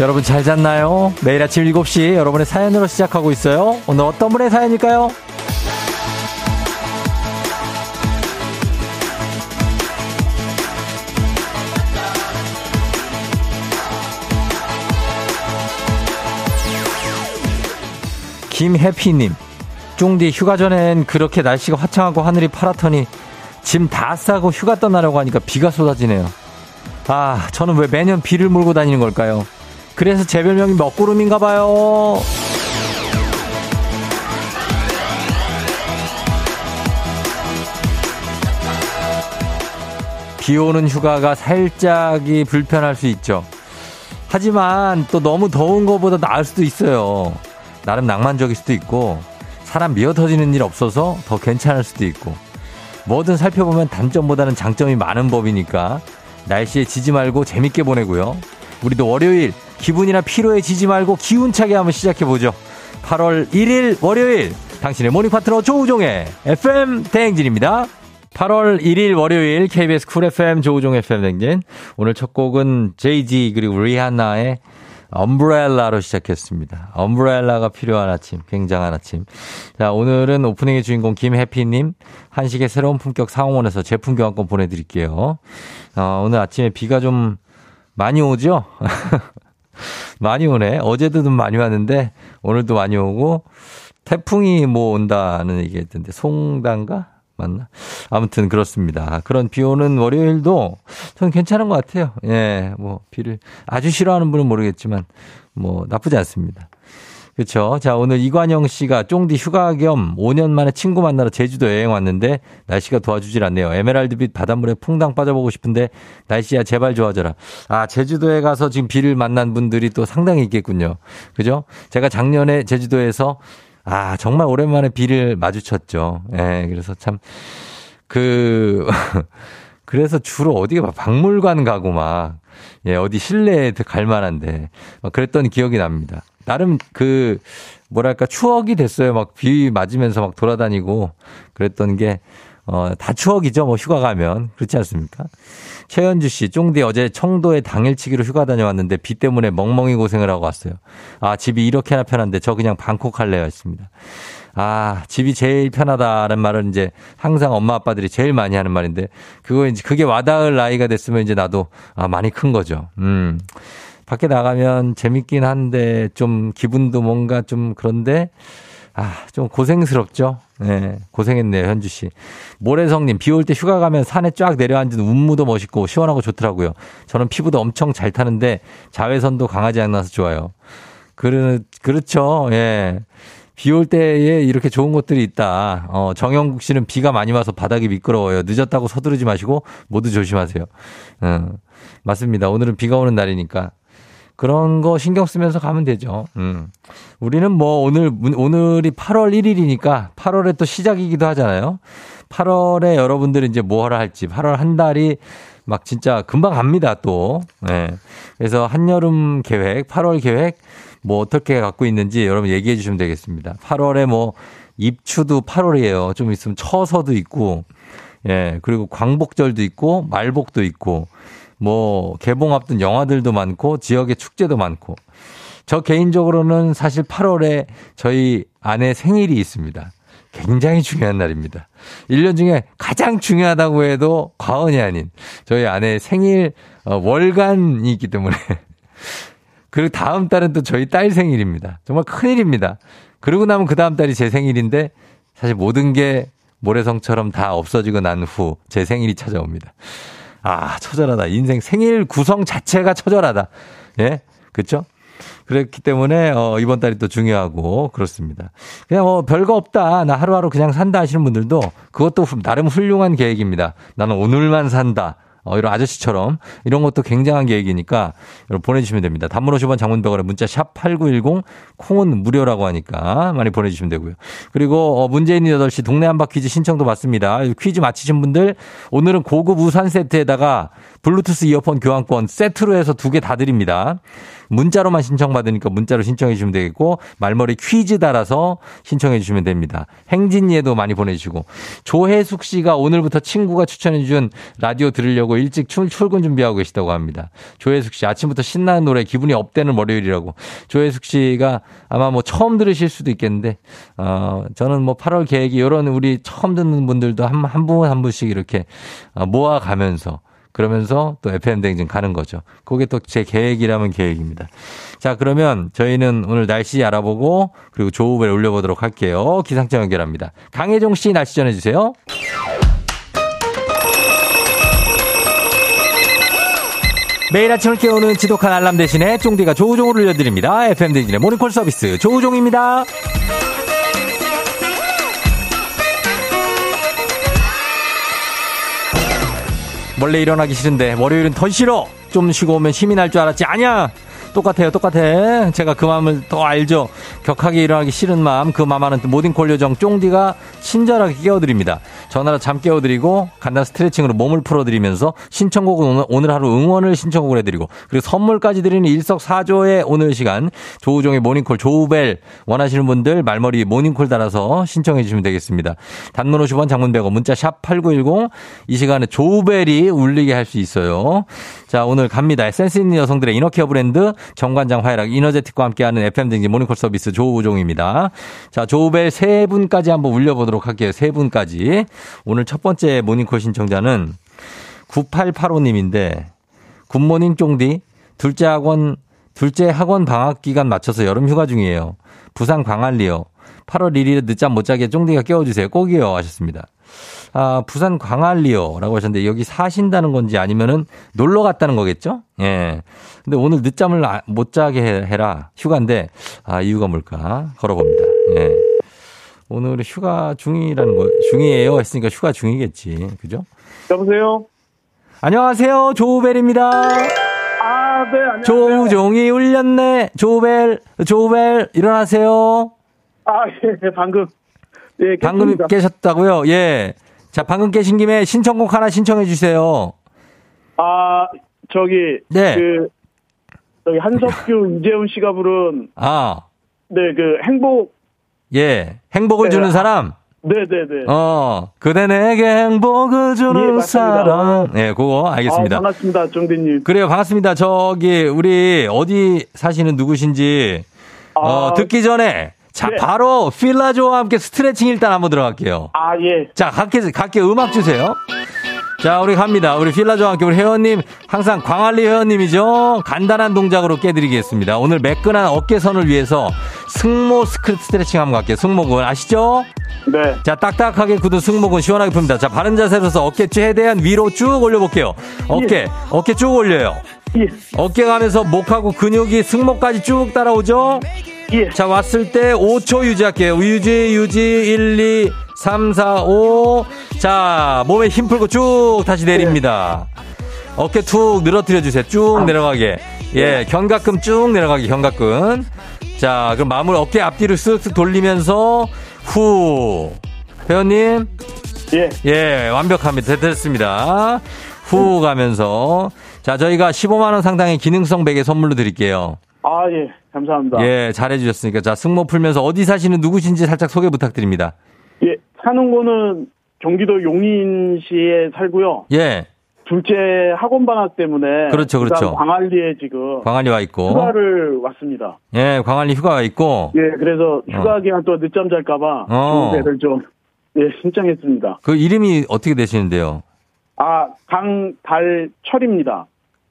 여러분 잘 잤나요? 매일 아침 7시 여러분의 사연으로 시작하고 있어요. 오늘 어떤 분의 사연일까요? 김해피님, 쫑디 휴가 전엔 그렇게 날씨가 화창하고 하늘이 파랗더니 짐 다 싸고 휴가 떠나려고 하니까 비가 쏟아지네요. 아, 저는 왜 매년 비를 몰고 다니는 걸까요? 그래서 제 별명이 먹구름인가 봐요. 비 오는 휴가가 살짝이 불편할 수 있죠. 하지만 또 너무 더운 것보다 나을 수도 있어요. 나름 낭만적일 수도 있고 사람 미어 터지는 일 없어서 더 괜찮을 수도 있고 뭐든 살펴보면 단점보다는 장점이 많은 법이니까 날씨에 지지 말고 재밌게 보내고요. 우리도 월요일 기분이나 피로에 지지 말고 기운차게 한번 시작해보죠. 8월 1일 월요일 당신의 모닝 파트너 조우종의 FM 대행진입니다. 8월 1일 월요일 KBS 쿨 FM 조우종 FM 대행진 오늘 첫 곡은 제이지 그리고 리하나의 Umbrella로 시작했습니다. Umbrella가 필요한 아침, 굉장한 아침. 자, 오늘은 오프닝의 주인공 김해피님, 한식의 새로운 품격 상원에서 제품 교환권 보내드릴게요. 어, 오늘 아침에 비가 좀 많이 오죠? 많이 오네. 어제도 좀 많이 왔는데, 오늘도 많이 오고, 태풍이 뭐 온다는 얘기 했던데, 송단가? 맞나? 아무튼 그렇습니다. 그런 비 오는 월요일도 저는 괜찮은 것 같아요. 예, 뭐 비를 아주 싫어하는 분은 모르겠지만 뭐 나쁘지 않습니다. 그렇죠. 자, 오늘 이관영 씨가 쫑디 휴가 겸 5년 만에 친구 만나러 제주도 여행 왔는데 날씨가 도와주질 않네요. 에메랄드빛 바닷물에 퐁당 빠져보고 싶은데 날씨야 제발 좋아져라. 아, 제주도에 가서 지금 비를 만난 분들이 또 상당히 있겠군요. 그죠? 제가 작년에 제주도에서 아, 정말 오랜만에 비를 마주쳤죠. 예, 그래서 참, 그, 그래서 주로 어디가 막 박물관 가고 막, 예, 어디 실내에 갈 만한데, 막 그랬던 기억이 납니다. 나름 그, 뭐랄까, 추억이 됐어요. 막 비 맞으면서 막 돌아다니고, 그랬던 게, 어, 다 추억이죠. 뭐 휴가 가면. 그렇지 않습니까? 최현주 씨, 쫑디 어제 청도에 당일치기로 휴가 다녀왔는데 비 때문에 멍멍이 고생을 하고 왔어요. 아, 집이 이렇게나 편한데 저 그냥 방콕 할래요 했습니다. 아, 집이 제일 편하다는 말은 이제 항상 엄마 아빠들이 제일 많이 하는 말인데 그거 이제 그게 와닿을 나이가 됐으면 이제 나도 아, 많이 큰 거죠. 음. 밖에 나가면 재밌긴 한데 좀 기분도 뭔가 좀 그런데 아, 좀 고생스럽죠? 네, 고생했네요, 현주 씨. 모래성님, 비 올 때 휴가 가면 산에 쫙 내려앉은 운무도 멋있고 시원하고 좋더라고요. 저는 피부도 엄청 잘 타는데 자외선도 강하지 않아서 좋아요. 그르, 그렇죠, 예. 비 올 때에 이렇게 좋은 것들이 있다. 어, 정영국 씨는 비가 많이 와서 바닥이 미끄러워요. 늦었다고 서두르지 마시고 모두 조심하세요. 음, 맞습니다. 오늘은 비가 오는 날이니까 그런 거 신경 쓰면서 가면 되죠. 음. 우리는 뭐 오늘, 오늘이 8월 1일이니까 8월에 또 시작이기도 하잖아요. 8월에 여러분들이 이제 뭐 하라 할지 8월 한 달이 막 진짜 금방 갑니다 또. 네. 그래서 한여름 계획, 8월 계획 뭐 어떻게 갖고 있는지 여러분 얘기해 주시면 되겠습니다. 8월에 뭐 입추도 8월이에요. 좀 있으면 처서도 있고, 예, 그리고 광복절도 있고, 말복도 있고, 뭐 개봉 앞둔 영화들도 많고 지역의 축제도 많고 저 개인적으로는 사실 8월에 저희 아내 생일이 있습니다. 굉장히 중요한 날입니다. 1년 중에 가장 중요하다고 해도 과언이 아닌 저희 아내의 생일 어, 월간이 있기 때문에 그리고 다음 달은 또 저희 딸 생일입니다. 정말 큰일입니다. 그러고 나면 그 다음 달이 제 생일인데 사실 모든 게 모래성처럼 다 없어지고 난 후 제 생일이 찾아옵니다. 아, 처절하다. 인생 생일 구성 자체가 처절하다. 예? 그쵸? 그렇기 때문에 어 이번 달이 또 중요하고 그렇습니다. 그냥 뭐 별거 없다. 나 하루하루 그냥 산다 하시는 분들도 그것도 나름 훌륭한 계획입니다. 나는 오늘만 산다. 어, 이런 아저씨처럼 이런 것도 굉장한 계획이니까 여러분 보내주시면 됩니다. 단문 50원 장문병원에 문자 샵 8910 콩은 무료라고 하니까 많이 보내주시면 되고요. 그리고 어, 문재인 8시 동네 한바 퀴즈 신청도 받습니다. 퀴즈 맞히신 분들 오늘은 고급 우산 세트에다가 블루투스 이어폰 교환권 세트로 해서 두 개 다 드립니다. 문자로만 신청받으니까 문자로 신청해 주시면 되겠고 말머리 퀴즈 달아서 신청해 주시면 됩니다. 행진이에도 많이 보내주시고 조혜숙 씨가 오늘부터 친구가 추천해 준 라디오 들으려고 일찍 출, 출근 준비하고 계시다고 합니다. 조혜숙 씨, 아침부터 신나는 노래, 기분이 업되는 월요일이라고. 조혜숙 씨가 아마 뭐 처음 들으실 수도 있겠는데, 어, 저는 뭐 8월 계획이 이런 우리 처음 듣는 분들도 한, 한 분, 한 분씩 이렇게 어, 모아가면서 그러면서 또 FM대행진 가는 거죠. 그게 또 제 계획이라면 계획입니다. 자, 그러면 저희는 오늘 날씨 알아보고 그리고 조우벨 올려보도록 할게요. 기상청 연결합니다. 강혜종 씨 날씨 전해주세요. 매일 아침을 깨우는 지독한 알람 대신에 쫑디가 조우종을 올려드립니다. FM대행진의 모닝콜 서비스 조우종입니다. 원래 일어나기 싫은데 월요일은 더 싫어. 좀 쉬고 오면 힘이 날 줄 알았지. 아니야. 똑같아요, 똑같아. 제가 그 마음을 더 알죠. 격하게 일어나기 싫은 마음, 그 마음하는 모든 콜요정 쫑디가 친절하게 깨워드립니다. 전화로 잠 깨워드리고 간단한 스트레칭으로 몸을 풀어드리면서 신청곡은 오늘, 오늘 하루 응원을 신청곡을 해드리고 그리고 선물까지 드리는 일석사조의 오늘 시간 조우종의 모닝콜 조우벨 원하시는 분들 말머리 모닝콜 달아서 신청해 주시면 되겠습니다. 단문 50원 장문 100원 문자 샵 8910 이 시간에 조우벨이 울리게 할 수 있어요. 자 오늘 갑니다. 센스 있는 여성들의 inner care 브랜드 정관장 화해락 이너제틱과 함께하는 FM대행진 모닝콜 서비스 조우종입니다. 자 조우벨 세 분까지 한번 울려보도록 할게요. 세 분까지. 오늘 첫 번째 모닝콜 신청자는 9885님인데 굿모닝 쫑디 둘째 학원 둘째 학원 방학 기간 맞춰서 여름 휴가 중이에요. 부산 광안리요. 8월 1일에 늦잠 못 자게 쫑디가 깨워주세요. 꼭이요 하셨습니다. 아, 부산 광안리요라고 하셨는데 여기 사신다는 건지 아니면은 놀러 갔다는 거겠죠? 예. 근데 오늘 늦잠을 아, 못 자게 해라. 휴가인데 아, 이유가 뭘까? 걸어봅니다. 예. 오늘 휴가 중이라는 거, 중이에요 했으니까 휴가 중이겠지. 그죠? 여보세요? 안녕하세요. 조우벨입니다. 아, 네, 안녕하세요. 조우종이 울렸네. 조우벨, 조우벨, 일어나세요. 아, 예, 방금. 예, 방금. 깨셨다고요? 예. 자, 방금 깨신 김에 신청곡 하나 신청해 주세요. 아, 저기, 네. 그, 저기 한석규, 이재훈 씨가 부른, 아, 네, 그, 행복, 예. 행복을 네. 주는 사람. 네 네 네. 어, 그대 내게 행복을 예, 주는 맞습니다. 사람. 예, 그거 알겠습니다. 아, 반갑습니다, 정대님. 그래요, 반갑습니다. 저기, 우리, 어디 사시는 누구신지, 어, 아, 듣기 전에, 자, 네. 바로 필라조와 함께 스트레칭 일단 한번 들어갈게요. 아, 예. 자, 각게, 각게 음악 주세요. 자, 우리 갑니다. 우리 필라조와 함께 우리 회원님, 항상 광안리 회원님이죠? 간단한 동작으로 깨드리겠습니다. 오늘 매끈한 어깨선을 위해서 승모 스크 스트레칭 한번 갈게요. 승모근 아시죠? 네. 자, 딱딱하게 굳은 승모근 시원하게 풉니다. 자, 바른 자세로서 어깨 최대한 위로 쭉 올려볼게요. 어깨, 어깨 쭉 올려요. 예. 어깨 가면서 목하고 근육이 승모까지 쭉 따라오죠? 예. 자, 왔을 때 5초 유지할게요. 유지, 유지, 1, 2, 3, 4, 5. 자, 몸에 힘 풀고 쭉 다시 내립니다. 어깨 툭 늘어뜨려 주세요. 쭉 내려가게. 예, 견갑근 쭉 내려가게, 견갑근. 자, 그럼 마무리 어깨 앞뒤로 쓱쓱 돌리면서 후. 회원님, 예. 예, 완벽합니다. 됐- 됐습니다. 후 가면서. 자, 저희가 15만원 상당의 기능성 베개 선물로 드릴게요. 아, 예. 감사합니다. 예, 잘해주셨으니까. 자, 승모 풀면서 어디 사시는 누구신지 살짝 소개 부탁드립니다. 예. 사는 곳은 경기도 용인시에 살고요. 예, 둘째 학원 방학 때문에. 그렇죠, 그렇죠. 광안리에 지금 광안리 와 있고. 휴가를 왔습니다. 예, 광안리 휴가가 있고. 예, 그래서 휴가 기간 또 늦잠 잘까봐 어. 배를 좀 예, 신청했습니다. 그 이름이 어떻게 되시는데요? 아, 강달철입니다.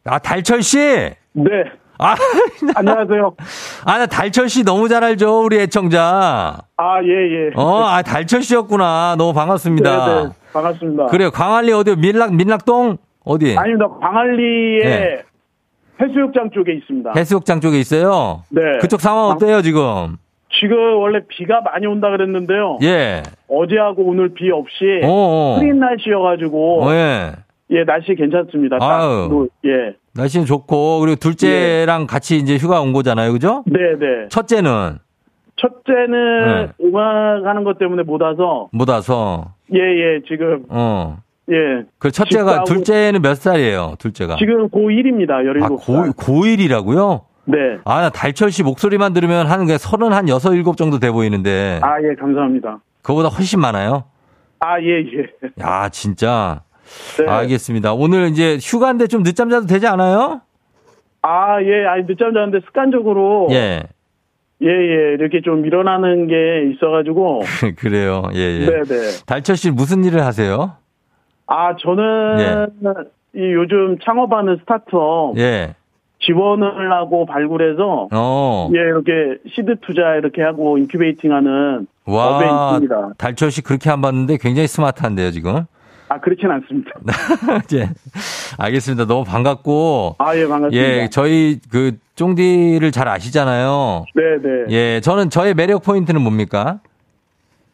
아, 달철 씨! 네, 아, 안녕하세요. 아, 나 달철 씨 너무 잘 알죠, 우리 애청자. 아, 예, 예. 어, 아, 달철 씨였구나. 너무 반갑습니다. 네, 네, 반갑습니다. 그래요, 광안리 어디, 밀락, 밀락동? 어디? 아닙니다. 광안리에 네. 해수욕장 쪽에 있습니다. 해수욕장 쪽에 있어요? 네. 그쪽 상황 어때요, 지금? 지금 원래 비가 많이 온다 그랬는데요. 예. 어제하고 오늘 비 없이 어, 어. 흐린 날씨여가지고 어, 예. 예, 날씨 괜찮습니다. 딱 아유. 뭐, 예, 날씨는 좋고, 그리고 둘째랑 같이 이제 휴가 온 거잖아요, 그죠? 네, 네. 첫째는 첫째는 음악 하는 것 때문에 못 와서 못 와서, 예, 예, 지금 어. 예, 그 첫째가, 둘째는 몇 살이에요, 둘째가? 지금 고1입니다. 아, 17살. 고, 고1이라고요? 네. 아, 나 달철 씨 목소리만 들으면 한, 게 서른 한 여섯, 일곱 정도 돼 보이는데, 아, 예, 감사합니다. 그거보다 훨씬 많아요? 아, 예, 예. 야, 진짜. 네. 알겠습니다. 오늘 이제 휴가인데 좀 늦잠 자도 되지 않아요? 아, 예, 아니, 늦잠 자는데 습관적으로. 예. 예, 예, 이렇게 좀 일어나는 게 있어가지고. 그래요. 예, 예. 네네. 달철 씨 무슨 일을 하세요? 아, 저는 이 요즘 창업하는 스타트업 예. 지원을 하고 발굴해서 어. 예, 이렇게 시드 투자 이렇게 하고 incubating 하는 업에 와, 있습니다. 달철 씨 그렇게 안 봤는데 굉장히 스마트한데요, 지금. 아, 그렇진 않습니다. 예. 알겠습니다. 너무 반갑고. 아, 예, 반갑습니다. 예, 저희 그 쫑디를 잘 아시잖아요. 네 네. 예, 저는 저의 매력 포인트는 뭡니까?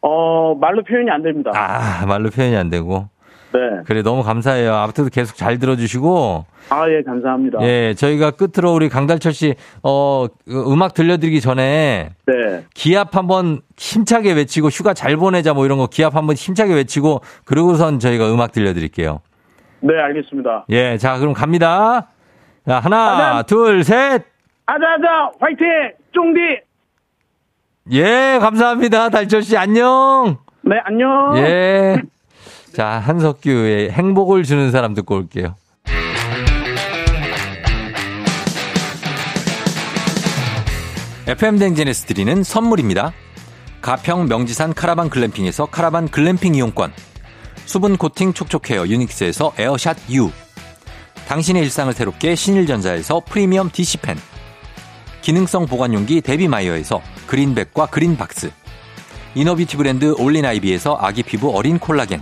어, 말로 표현이 안 됩니다. 아, 말로 표현이 안 되고. 네. 그래, 너무 감사해요. 앞으로도 계속 잘 들어주시고. 아, 예, 감사합니다. 예, 저희가 끝으로 우리 강달철 씨, 어, 그 음악 들려드리기 전에 네. 기합 한번 힘차게 외치고 휴가 잘 보내자 뭐 이런 거 기합 한번 힘차게 외치고 그러고선 저희가 음악 들려드릴게요. 네, 알겠습니다. 예, 자, 그럼 갑니다. 자, 하나. 둘, 셋. 아자아자, 화이팅! 쫑디! 예, 감사합니다. 달철 씨, 안녕. 네, 안녕! 예. 자, 한석규의 행복을 주는 사람 듣고 올게요. FM 대행진에서 드리는 선물입니다. 가평 명지산 카라반 글램핑에서 카라반 글램핑 이용권. 수분 코팅 촉촉헤어 유닉스에서 에어샷 U. 당신의 일상을 새롭게 신일전자에서 프리미엄 DC팬. 기능성 보관용기 데비마이어에서 그린백과 그린박스. inner beauty 브랜드 올린아이비에서 아기 피부 어린 콜라겐.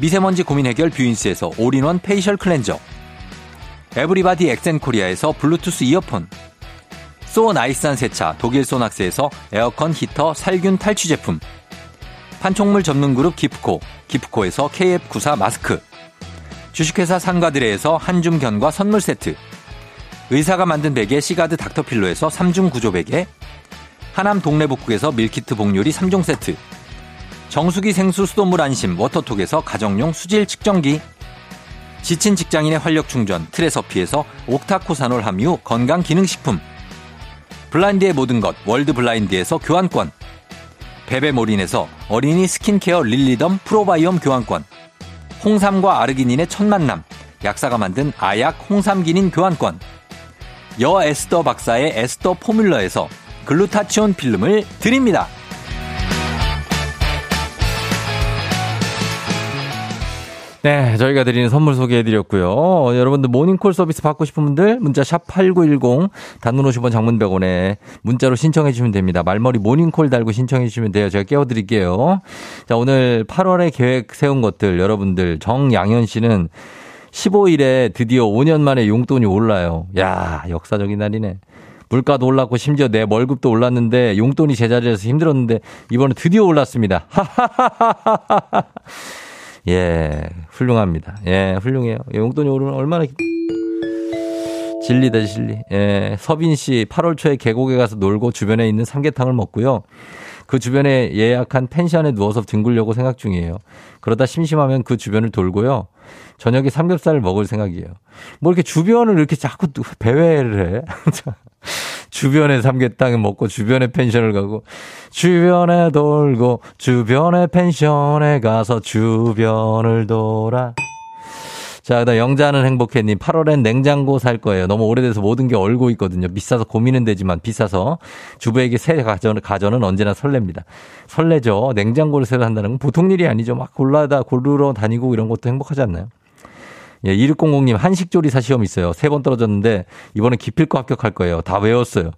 미세먼지 고민 해결 뷰인스에서 all-in-one facial 클렌저. everybody 엑센코리아에서 블루투스 이어폰. so nice한 세차 독일 소낙스에서 에어컨 히터 살균 탈취 제품. 판촉물 전문 그룹 기프코. 기프코에서 KF94 마스크. 주식회사 상가드레에서 한줌 견과 선물 세트. 의사가 만든 베개 시가드 닥터필로에서 3중 구조 베개. 하남 동래복국에서 밀키트 복요리 3종 세트. 정수기 생수 수돗물 안심 워터톡에서 가정용 수질 측정기. 지친 직장인의 활력 충전 트레서피에서 옥타코사놀 함유 건강 기능식품. 블라인드의 모든 것 월드 블라인드에서 교환권. 베베몰인에서 어린이 스킨케어 릴리덤 프로바이옴 교환권. 홍삼과 아르기닌의 첫 만남. 약사가 만든 아약 홍삼기닌 교환권. 여 에스더 박사의 에스더 포뮬러에서 글루타치온 필름을 드립니다. 네, 저희가 드리는 선물 소개해드렸고요. 여러분들 모닝콜 서비스 받고 싶은 분들 문자 샵 #8910 단문 50원, 장문 100원에 문자로 신청해 주시면 됩니다. 말머리 모닝콜 달고 신청해 주시면 돼요. 제가 깨워드릴게요. 자, 오늘 8월에 계획 세운 것들 여러분들 정양현 씨는 15일에 드디어 5년 만에 용돈이 올라요. 야, 역사적인 날이네. 물가도 올랐고 심지어 내 월급도 올랐는데 용돈이 제자리에서 힘들었는데 이번에 드디어 올랐습니다. 하하하하하. 예, 훌륭합니다. 예, 훌륭해요. 용돈이 오르면 얼마나 기... 진리다, 진리. 예, 서빈 씨 8월 초에 계곡에 가서 놀고 주변에 있는 삼계탕을 먹고요. 그 주변에 예약한 펜션에 누워서 뒹굴려고 생각 중이에요. 그러다 심심하면 그 주변을 돌고요. 저녁에 삼겹살을 먹을 생각이에요. 뭐 이렇게 주변을 이렇게 자꾸 배회를 해. 주변에 삼계탕 먹고 주변에 펜션을 가고 주변에 돌고 주변에 펜션에 가서 주변을 돌아. 자, 그다음 영자는 행복해님 8월엔 냉장고 살 거예요. 너무 오래돼서 모든 게 얼고 있거든요. 비싸서 고민은 되지만 비싸서 주부에게 새 가전, 가전은 언제나 설렙니다. 설레죠. 냉장고를 새로 한다는 건 보통 일이 아니죠. 막 골라다 고르러 다니고 이런 것도 행복하지 않나요? 예, 2600님 한식조리사 시험 있어요. 세 번 떨어졌는데 이번에 기필코 합격할 거예요. 다 외웠어요.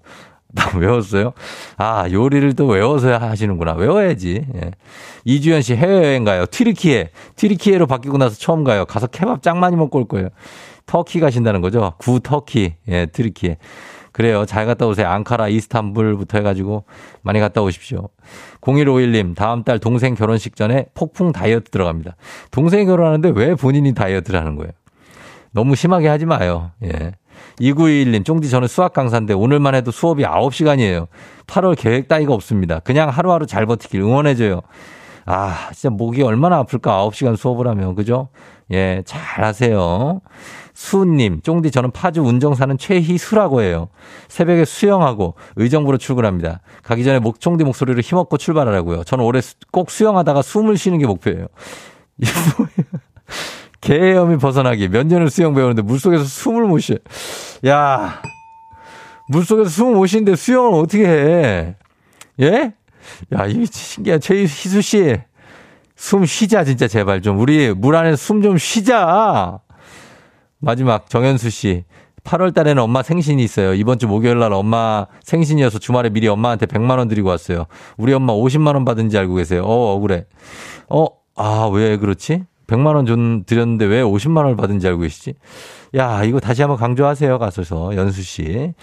다 외웠어요? 아, 요리를 또 외워서 하시는구나. 외워야지. 예. 이주연 씨 해외여행 가요. 튀르키예. 튀르키예로 바뀌고 나서 처음 가요. 가서 케밥 짱 많이 먹고 올 거예요. 터키 가신다는 거죠. 구 터키. 예, 튀르키예. 그래요. 잘 갔다 오세요. 앙카라, 이스탄불부터 해가지고 많이 갔다 오십시오. 0151님, 다음 달 동생 결혼식 전에 폭풍 다이어트 들어갑니다. 동생이 결혼하는데 왜 본인이 다이어트를 하는 거예요? 너무 심하게 하지 마요. 예. 2921님, 쫑디 저는 수학 강사인데 오늘만 해도 수업이 9시간이에요. 8월 계획 따위가 없습니다. 그냥 하루하루 잘 버티길 응원해줘요. 아, 진짜 목이 얼마나 아플까, 9시간 수업을 하면, 그죠? 예, 잘 하세요. 수님, 쫑디 저는 파주 운정 사는 최희수라고 해요. 새벽에 수영하고 의정부로 출근합니다. 가기 전에 목, 쫑디 목소리를 힘없고 출발하라고요. 저는 올해 꼭 수영하다가 숨을 쉬는 게 목표예요. 개염이 벗어나기. 몇 년을 수영 배우는데 물속에서 숨을 못 쉬어. 야 물속에서 숨을 못 쉬는데 수영을 어떻게 해? 예? 야, 이게 신기해. 최희수 씨. 숨 쉬자, 진짜, 제발 좀. 우리 물 안에 숨 좀 쉬자. 마지막, 정현수 씨. 8월 달에는 엄마 생신이 있어요. 이번 주 목요일 날 엄마 생신이어서 주말에 미리 엄마한테 100만 원 드리고 왔어요. 우리 엄마 50만 원 받은지 알고 계세요. 어, 억울해. 어, 아, 왜 그렇지? 100만원 좀 드렸는데 왜 50만 원을 받은지 알고 계시지? 야, 이거 다시 한번 강조하세요. 가서서, 연수 씨.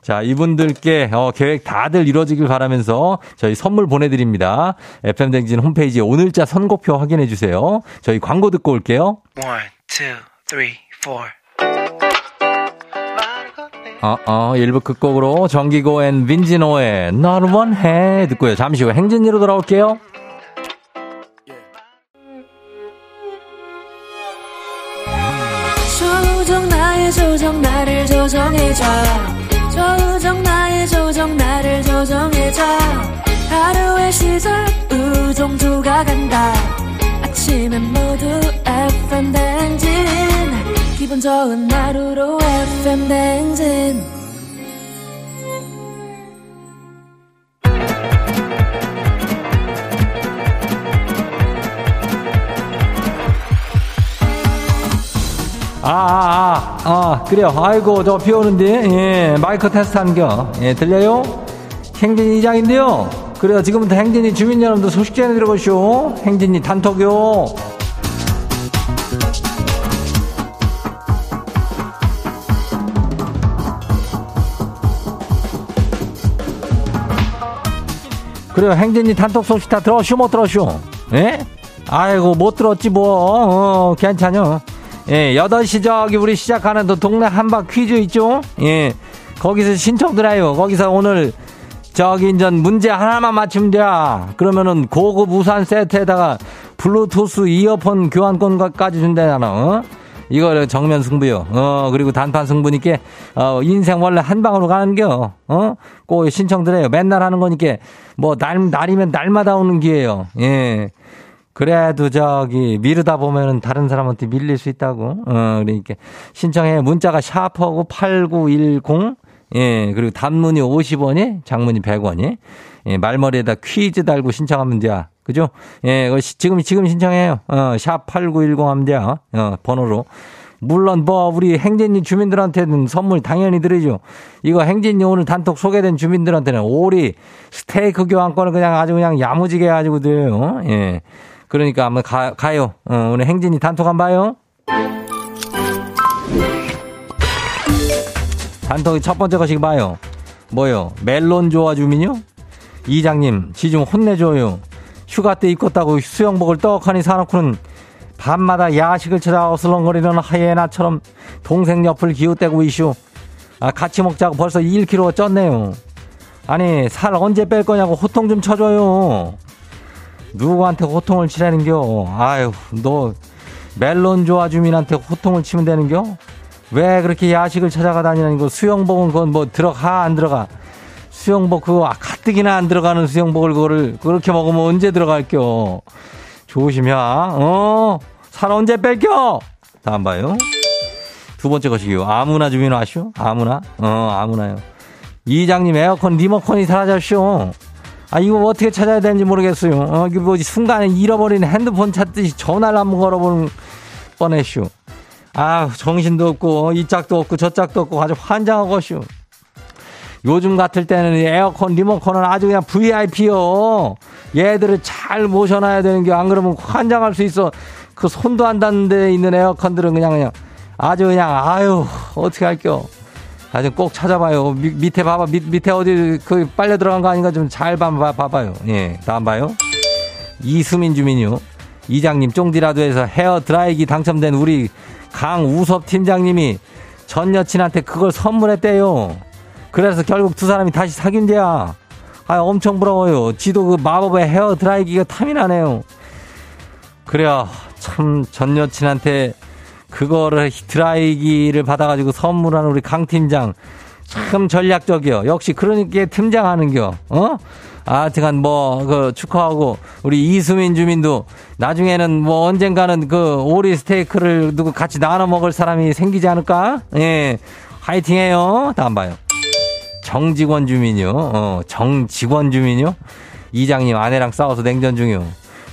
자, 이분들께, 어, 계획 다들 이루어지길 바라면서 저희 선물 보내 드립니다. FM대행진 홈페이지에 오늘자 선곡표 확인해 주세요. 저희 광고 듣고 올게요. One, two, three, four. 어, 어, 1부 끝곡으로 정기고 and 빈지노의 널 원해 듣고요. 잠시 후 행진이로 돌아올게요. 조정 나의 조정 나를 조정해줘. 조정 나의 조정 나를 조정해줘. 하루의 시절 우정조가 간다. 아침엔 모두 FM 댕진 기분 좋은 하루로 FM 댕진 아, 아, 아, 아, 그래요. 아이고, 저 비 오는데, 예, 마이크 테스트 한 겨. 예, 들려요? 행진이 이장인데요. 그래요. 지금부터 행진이 주민 여러분들 소식 전해 들어보시오. 행진이 단톡요. 그래요. 행진이 단톡 소식 다 들었슈, 못 들었슈? 예? 아이고, 못 들었지, 뭐. 어, 괜찮여. 예, 8시 저기 우리 시작하는 또 동네 한바 퀴즈 있죠? 예. 거기서 신청 들어요. 거기서 오늘 저기 인전 문제 하나만 맞추면 돼. 그러면은 고급 우산 세트에다가 블루투스 이어폰 교환권까지 준다잖아. 어? 이거 정면 승부요. 어, 그리고 단판 승부니까, 어, 인생 원래 한 방으로 가는겨. 어? 꼭 신청드려요. 맨날 하는 거니까, 뭐, 날, 날이면 날마다 오는 기회예요. 예. 그래도 저기 미루다 보면은 다른 사람한테 밀릴 수 있다고. 어, 그러니까 신청해 문자가 샤프하고 8910 예, 그리고 단문이 50원이, 장문이 100원이. 예, 말머리에다 퀴즈 달고 신청하면 돼. 그죠? 예, 지금, 지금 신청해요. 어, 샵8910 하면 돼. 어, 번호로. 물론 뭐 우리 행진이 주민들한테는 선물 당연히 드리죠. 이거 행진이 오늘 단톡 소개된 주민들한테는 오리 스테이크 교환권을 그냥 아주 그냥 야무지게 해가지고 드려요. 예. 그러니까 한번 가, 가요. 어, 오늘 행진이 단톡 한번 봐요. 단톡이 첫 번째 것이 봐요. 뭐요? 멜론 좋아 주민요? 이장님, 지 좀 혼내줘요. 휴가 때 입었다고 수영복을 떡하니 사놓고는 밤마다 야식을 찾아 어슬렁거리는 하이에나처럼 동생 옆을 기웃대고 이슈. 아, 같이 먹자고 벌써 1kg 쪘네요. 아니, 살 언제 뺄 거냐고 호통 좀 쳐줘요. 누구한테 호통을 치라는겨? 아유, 너 멜론 좋아 주민한테 호통을 치면 되는겨? 왜 그렇게 야식을 찾아가 다니는 거? 수영복은 그건 뭐 들어가 안 들어가? 수영복 그거 가뜩이나 안 들어가는 수영복을 그거를 그렇게 먹으면 언제 들어갈겨? 조심해. 어? 살 언제 뺄겨? 다음 봐요. 두 번째 것이요. 아무나 주민 아시오? 아무나? 어, 아무나요. 이장님 에어컨 리모컨이 사라졌쇼. 아, 이거 어떻게 찾아야 되는지 모르겠어요. 어, 이거 뭐지, 순간에 잃어버린 핸드폰 찾듯이 전화를 한번 걸어보는 뻔했슈. 아, 정신도 없고, 이 짝도 없고, 저 짝도 없고, 아주 환장하고슈. 요즘 같을 때는 에어컨, 리모컨은 아주 그냥 VIP요. 얘들을 잘 모셔놔야 되는 게 안 그러면 환장할 수 있어. 그 손도 안 닿는 데 있는 에어컨들은 그냥 그냥 아주 그냥 아유 어떻게 할겨. 아주 꼭 찾아봐요. 미, 밑에 봐봐. 밑, 밑에 어디 그 빨려 들어간 거 아닌가 좀 잘 봐봐, 봐봐요. 예, 다음 봐요. 이수민 주민요. 이장님 쫑디라도에서 헤어 드라이기 당첨된 우리 강우섭 팀장님이 전 여친한테 그걸 선물했대요. 그래서 결국 두 사람이 다시 사귄대야. 아, 엄청 부러워요. 지도 그 마법의 헤어 드라이기가 탐이 나네요. 그래야 참 전 여친한테 그거를 드라이기를 받아가지고 선물한 우리 강 팀장 참 전략적이요. 역시 그러니까 팀장하는겨. 어? 아하튼간 뭐, 그, 축하하고, 우리 이수민 주민도 나중에는 뭐 언젠가는 그 오리 스테이크를 누구 같이 나눠 먹을 사람이 생기지 않을까? 예. 화이팅 해요. 다음 봐요. 정직원 주민요. 어, 정직원 주민요. 이장님 아내랑 싸워서 냉전 중이요.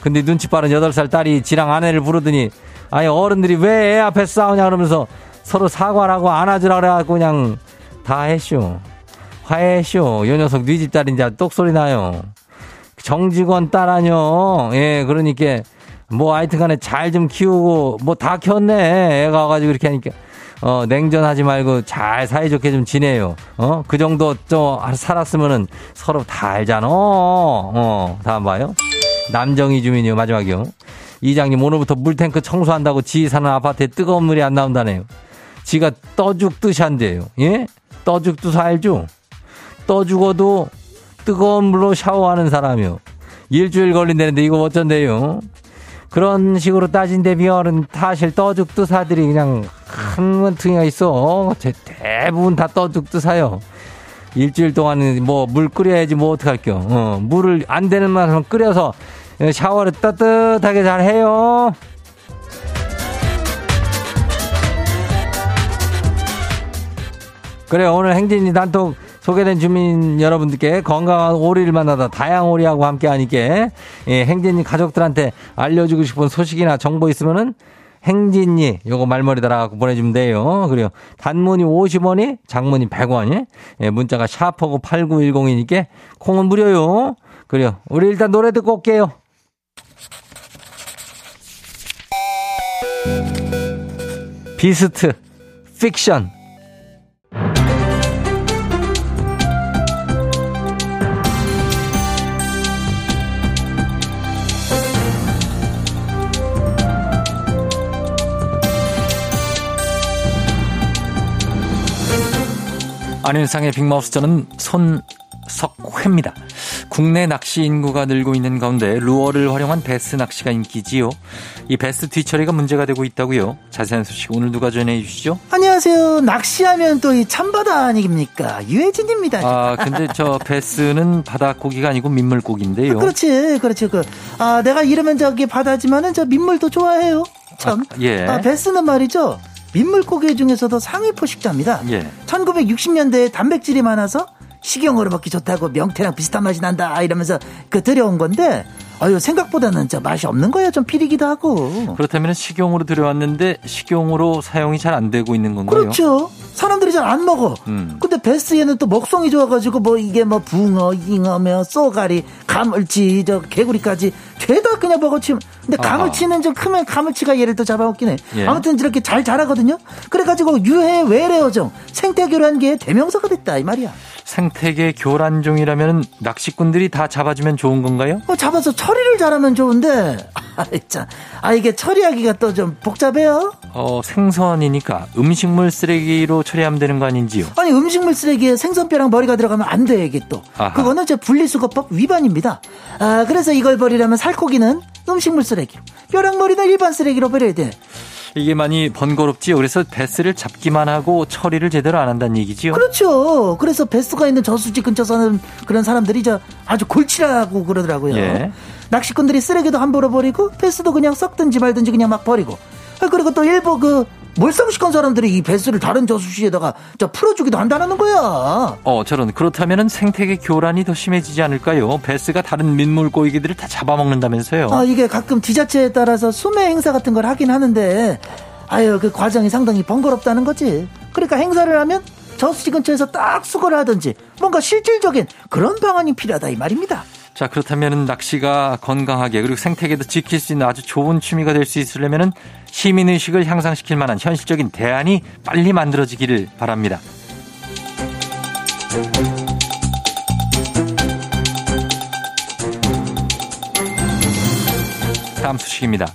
근데 눈치 빠른 8살 딸이 지랑 아내를 부르더니 아니 어른들이 왜 애 앞에 싸우냐 그러면서 서로 사과를 하고 안아주라 그래갖고 그냥 다 했쇼. 화해쇼. 요 녀석 네 집 딸인지 똑소리 나요. 정직원 딸 아뇨. 예, 그러니까 뭐 하여튼 간에 잘 좀 키우고 뭐다 켰네. 애가 와가지고 이렇게 하니까. 어, 냉전하지 말고 잘 사이좋게 좀 지내요. 어? 그 정도 좀 살았으면은 서로 다 알잖아. 어, 다음 봐요. 남정희 주민이요, 마지막이요. 이장님, 오늘부터 물탱크 청소한다고 지 사는 아파트에 뜨거운 물이 안 나온다네요. 지가 떠죽듯이 한대요. 예? 떠죽듯 알죠? 떠 죽어도 뜨거운 물로 샤워하는 사람이요. 일주일 걸린다는데 이거 어쩐대요? 그런 식으로 따진대면 사실 떠죽듯사들이 그냥 한 원퉁이가 있어. 대부분 다 떠죽듯 사요. 일주일 동안은 뭐 물 끓여야지 뭐 어떡할겨. 어, 물을 안 되는 만큼 끓여서 샤워를 따뜻하게 잘 해요. 그래 오늘 행진이 단톡 소개된 주민 여러분들께 건강한 오리를 만나다 다양 오리하고 함께 하니까 예, 행진이 가족들한테 알려주고 싶은 소식이나 정보 있으면은 행진이 요거 말머리 달아갖고 보내주면 돼요. 그리고 단문이 50원이 장문이 100원이 예, 문자가 샤퍼고 8910이니까 콩은 무료요. 그래요. 우리 일단 노래 듣고 올게요. 비스트 픽션 안윤상의 빅마우스 저는 손석회입니다. 국내 낚시 인구가 늘고 있는 가운데 루어를 활용한 베스 낚시가 인기지요. 이 베스 뒤처리가 문제가 되고 있다고요. 자세한 소식 오늘 누가 전해 주시죠? 안녕하세요. 낚시하면 또 이 참바다 아니겠습니까? 유해진입니다. 아, 근데 저 베스는 바닷고기가 아니고 민물고기인데요. 아, 그렇지, 그렇지. 그, 아, 내가 이러면 저기 바다지만은 저 민물도 좋아해요. 참. 아, 예. 아, 베스는 말이죠. 민물고기 중에서도 상위 포식자입니다. 예. 1960년대에 단백질이 많아서 식용으로 먹기 좋다고 명태랑 비슷한 맛이 난다 이러면서 그 들여온 건데 아유 생각보다는 저 맛이 없는 거예요 좀 피리기도 하고 그렇다면 식용으로 들여왔는데 식용으로 사용이 잘 안 되고 있는 건가요? 그렇죠 사람들이 잘 안 먹어 음. 근데 베스에는 또 먹성이 좋아가지고 뭐 이게 뭐 붕어 잉어며 쏘가리 가물치 저 개구리까지 죄다 그냥 먹어치면 근데 가물치는 좀 크면 가물치가 얘를 또 잡아먹긴 해 예. 아무튼 이렇게 잘 자라거든요 그래가지고 유해 외래어종 생태교란계의 대명사가 됐다 이 말이야 생태계 교란종이라면 낚시꾼들이 다 잡아주면 좋은 건가요? 어, 잡아서 처리를 잘하면 좋은데, 아, 참. 아, 이게 처리하기가 또 좀 복잡해요? 어, 생선이니까 음식물 쓰레기로 처리하면 되는 거 아닌지요? 아니, 음식물 쓰레기에 생선뼈랑 머리가 들어가면 안 돼, 이게 또. 아하. 그거는 저 분리수거법 위반입니다. 아, 그래서 이걸 버리려면 살코기는 음식물 쓰레기, 뼈랑 머리는 일반 쓰레기로 버려야 돼. 이게 많이 번거롭지요. 그래서 베스를 잡기만 하고 처리를 제대로 안 한다는 얘기지요. 그렇죠. 그래서 베스가 있는 저수지 근처 사는 그런 사람들이 저 아주 골치라고 그러더라고요. 예. 낚시꾼들이 쓰레기도 함부로 버리고 베스도 그냥 썩든지 말든지 그냥 막 버리고. 아, 그리고 또 일부 그 몰상식한 사람들이 이 배스를 다른 저수지에다가 저 풀어주기도 한다는 거야. 어, 저런 그렇다면 생태계 교란이 더 심해지지 않을까요? 배스가 다른 민물고기들을 다 잡아먹는다면서요? 아, 이게 가끔 지자체에 따라서 수매 행사 같은 걸 하긴 하는데, 아유, 그 과정이 상당히 번거롭다는 거지. 그러니까 행사를 하면 저수지 근처에서 딱 수거를 하든지 뭔가 실질적인 그런 방안이 필요하다 이 말입니다. 자, 그렇다면 낚시가 건강하게 그리고 생태계도 지킬 수 있는 아주 좋은 취미가 될 수 있으려면 시민의식을 향상시킬 만한 현실적인 대안이 빨리 만들어지기를 바랍니다. 다음 소식입니다.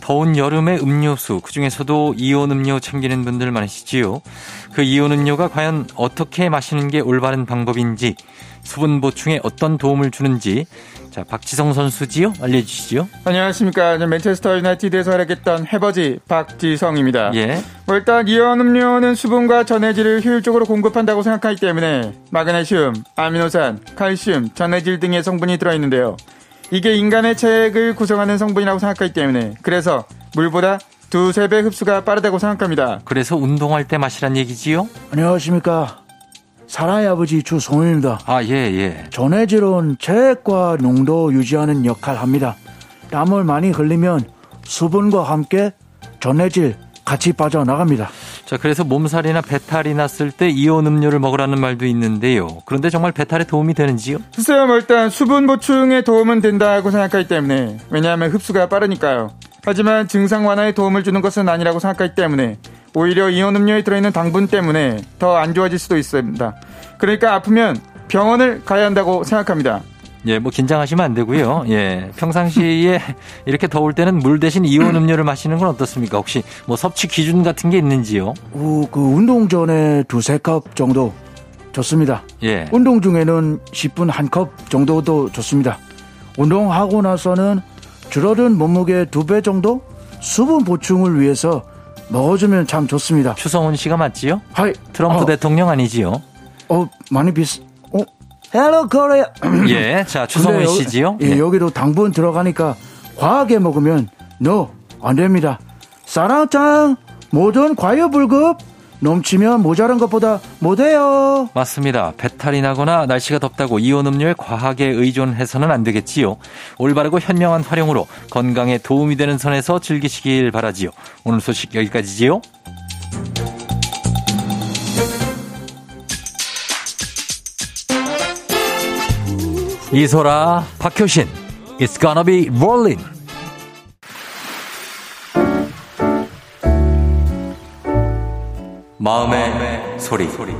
더운 여름의 음료수, 그 중에서도 이온 음료 챙기는 분들 많으시지요. 그 이온 음료가 과연 어떻게 마시는 게 올바른 방법인지, 수분 보충에 어떤 도움을 주는지, 자, 박지성 선수지요? 알려주시죠. 안녕하십니까. 맨체스터 유나이티드에서 활약했던 해버지 박지성입니다. 예. 뭐 일단 이온 음료는 수분과 전해질을 효율적으로 공급한다고 생각하기 때문에 마그네슘, 아미노산, 칼슘, 전해질 등의 성분이 들어있는데요. 이게 인간의 체액을 구성하는 성분이라고 생각하기 때문에 그래서 물보다 두세 배 흡수가 빠르다고 생각합니다. 그래서 운동할 때 마시란 얘기지요? 안녕하십니까. 사라의 아버지 주성훈입니다. 아, 예, 예. 전해질은 체액과 농도 유지하는 역할을 합니다. 땀을 많이 흘리면 수분과 함께 전해질 같이 빠져나갑니다. 자, 그래서 몸살이나 배탈이 났을 때 이온 음료를 먹으라는 말도 있는데요. 그런데 정말 배탈에 도움이 되는지요? 글쎄요, 뭐 일단 수분 보충에 도움은 된다고 생각하기 때문에 왜냐하면 흡수가 빠르니까요. 하지만 증상 완화에 도움을 주는 것은 아니라고 생각하기 때문에 오히려 이온 음료에 들어있는 당분 때문에 더 안 좋아질 수도 있습니다. 그러니까 아프면 병원을 가야 한다고 생각합니다. 예, 뭐 긴장하시면 안 되고요. 예, 평상시에 이렇게 더울 때는 물 대신 이온 음료를 마시는 건 어떻습니까? 혹시 뭐 섭취 기준 같은 게 있는지요? 오, 그 운동 전에 두세 컵 정도 좋습니다. 예. 운동 중에는 10분 한 컵 정도도 좋습니다. 운동하고 나서는 줄어든 몸무게 두 배 정도 수분 보충을 위해서 먹어주면 참 좋습니다. 추성훈 씨가 맞지요? Hi. 트럼프 어. 대통령 아니지요? 어, 많이 비슷, 어, hello Korea. 예, 자 주성훈 씨지요? 예, 네. 여기도 당분 들어가니까 과하게 먹으면 no 안 됩니다. 사랑짱 모든 과유 불급 넘치면 모자란 것보다 못해요. 맞습니다. 배탈이 나거나 날씨가 덥다고 이온 음료에 과하게 의존해서는 안 되겠지요. 올바르고 현명한 활용으로 건강에 도움이 되는 선에서 즐기시길 바라지요. 오늘 소식 여기까지지요. 이소라, 박효신, It's gonna be rolling. 마음의, 마음의 소리. 소리.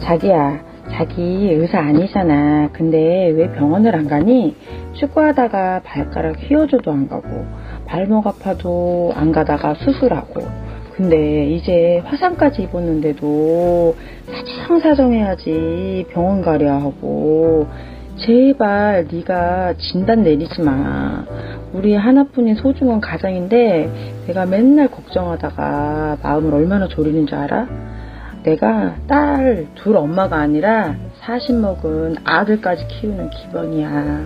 자기야, 자기 의사 아니잖아. 근데 왜 병원을 안 가니? 축구하다가 발가락 휘어져도 안 가고, 발목 아파도 안 가다가 수술하고, 근데 이제 화상까지 입었는데도 사정사정해야지 병원 가려 하고 제발 네가 진단 내리지 마. 우리 하나뿐인 소중한 가장인데 내가 맨날 걱정하다가 마음을 얼마나 졸이는 줄 알아? 내가 딸 둘 엄마가 아니라 사십 먹은 아들까지 키우는 기본이야.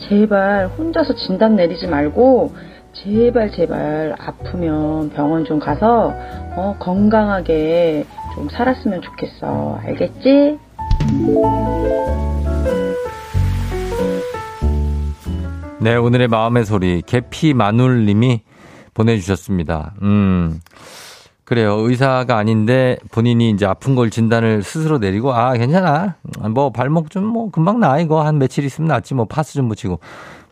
제발 혼자서 진단 내리지 말고 제발 제발 아프면 병원 좀 가서 어, 건강하게 좀 살았으면 좋겠어. 알겠지? 네, 오늘의 마음의 소리 개피 마눌 님이 보내주셨습니다. 음. 그래요. 의사가 아닌데 본인이 이제 아픈 걸 진단을 스스로 내리고 아 괜찮아. 뭐 발목 좀 뭐 금방 나 이거 한 며칠 있으면 낫지 뭐 파스 좀 붙이고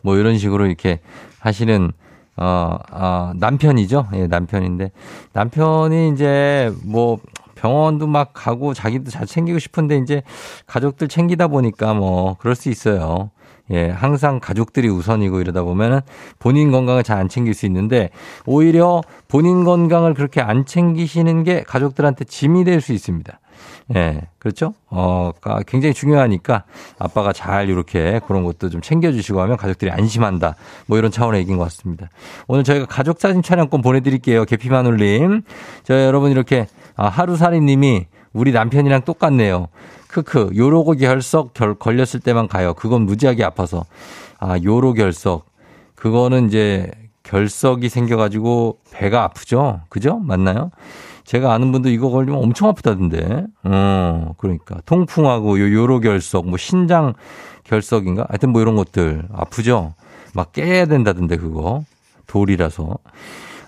뭐 이런 식으로 이렇게 하시는 어, 어, 남편이죠. 예, 남편인데 남편이 이제 뭐 병원도 막 가고 자기도 잘 챙기고 싶은데 이제 가족들 챙기다 보니까 뭐 그럴 수 있어요. 예, 항상 가족들이 우선이고 이러다 보면은 본인 건강을 잘 안 챙길 수 있는데 오히려 본인 건강을 그렇게 안 챙기시는 게 가족들한테 짐이 될 수 있습니다. 예, 그렇죠? 어, 굉장히 중요하니까 아빠가 잘 이렇게 그런 것도 좀 챙겨주시고 하면 가족들이 안심한다. 뭐 이런 차원의 얘기인 것 같습니다. 오늘 저희가 가족 사진 촬영권 보내드릴게요. 개피마눌님. 저 여러분 이렇게 아, 하루살이 님이 우리 남편이랑 똑같네요. 크크, 요로고 결석 결, 걸렸을 때만 가요. 그건 무지하게 아파서. 아, 요로 결석. 그거는 이제 결석이 생겨가지고 배가 아프죠? 그죠? 맞나요? 제가 아는 분도 이거 걸리면 엄청 아프다던데. 어, 그러니까. 통풍하고 요, 요로 결석, 뭐 신장 결석인가? 하여튼 뭐 이런 것들 아프죠? 막 깨야 된다던데, 그거. 돌이라서.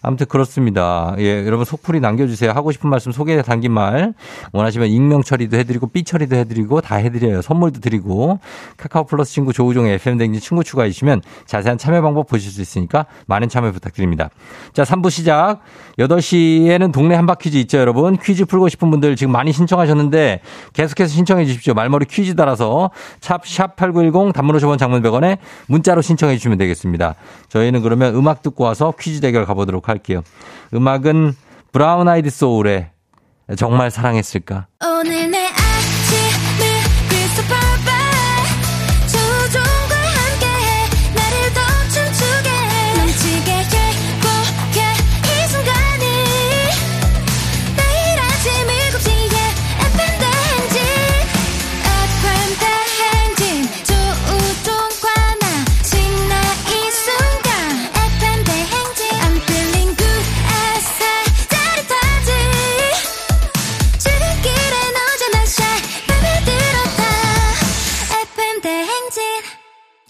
아무튼 그렇습니다. 예, 여러분 속풀이 남겨주세요. 하고 싶은 말씀 소개에 담긴 말 원하시면 익명 처리도 해드리고 삐 처리도 해드리고 다 해드려요. 선물도 드리고 카카오 플러스 친구 조우종의 FM 댕진 친구 추가해 주시면 자세한 참여 방법 보실 수 있으니까 많은 참여 부탁드립니다. 자, 3부 시작. 8시에는 동네 한바 퀴즈 있죠, 여러분. 퀴즈 풀고 싶은 분들 지금 많이 신청하셨는데 계속해서 신청해 주십시오. 말머리 퀴즈 따라서 샵 8910 단문 50원 장문 100원에 문자로 신청해 주시면 되겠습니다. 저희는 그러면 음악 듣고 와서 퀴즈 대결 가보도록 할게요. 음악은 브라운 아이드 소울의 정말 사랑했을까? 오늘 내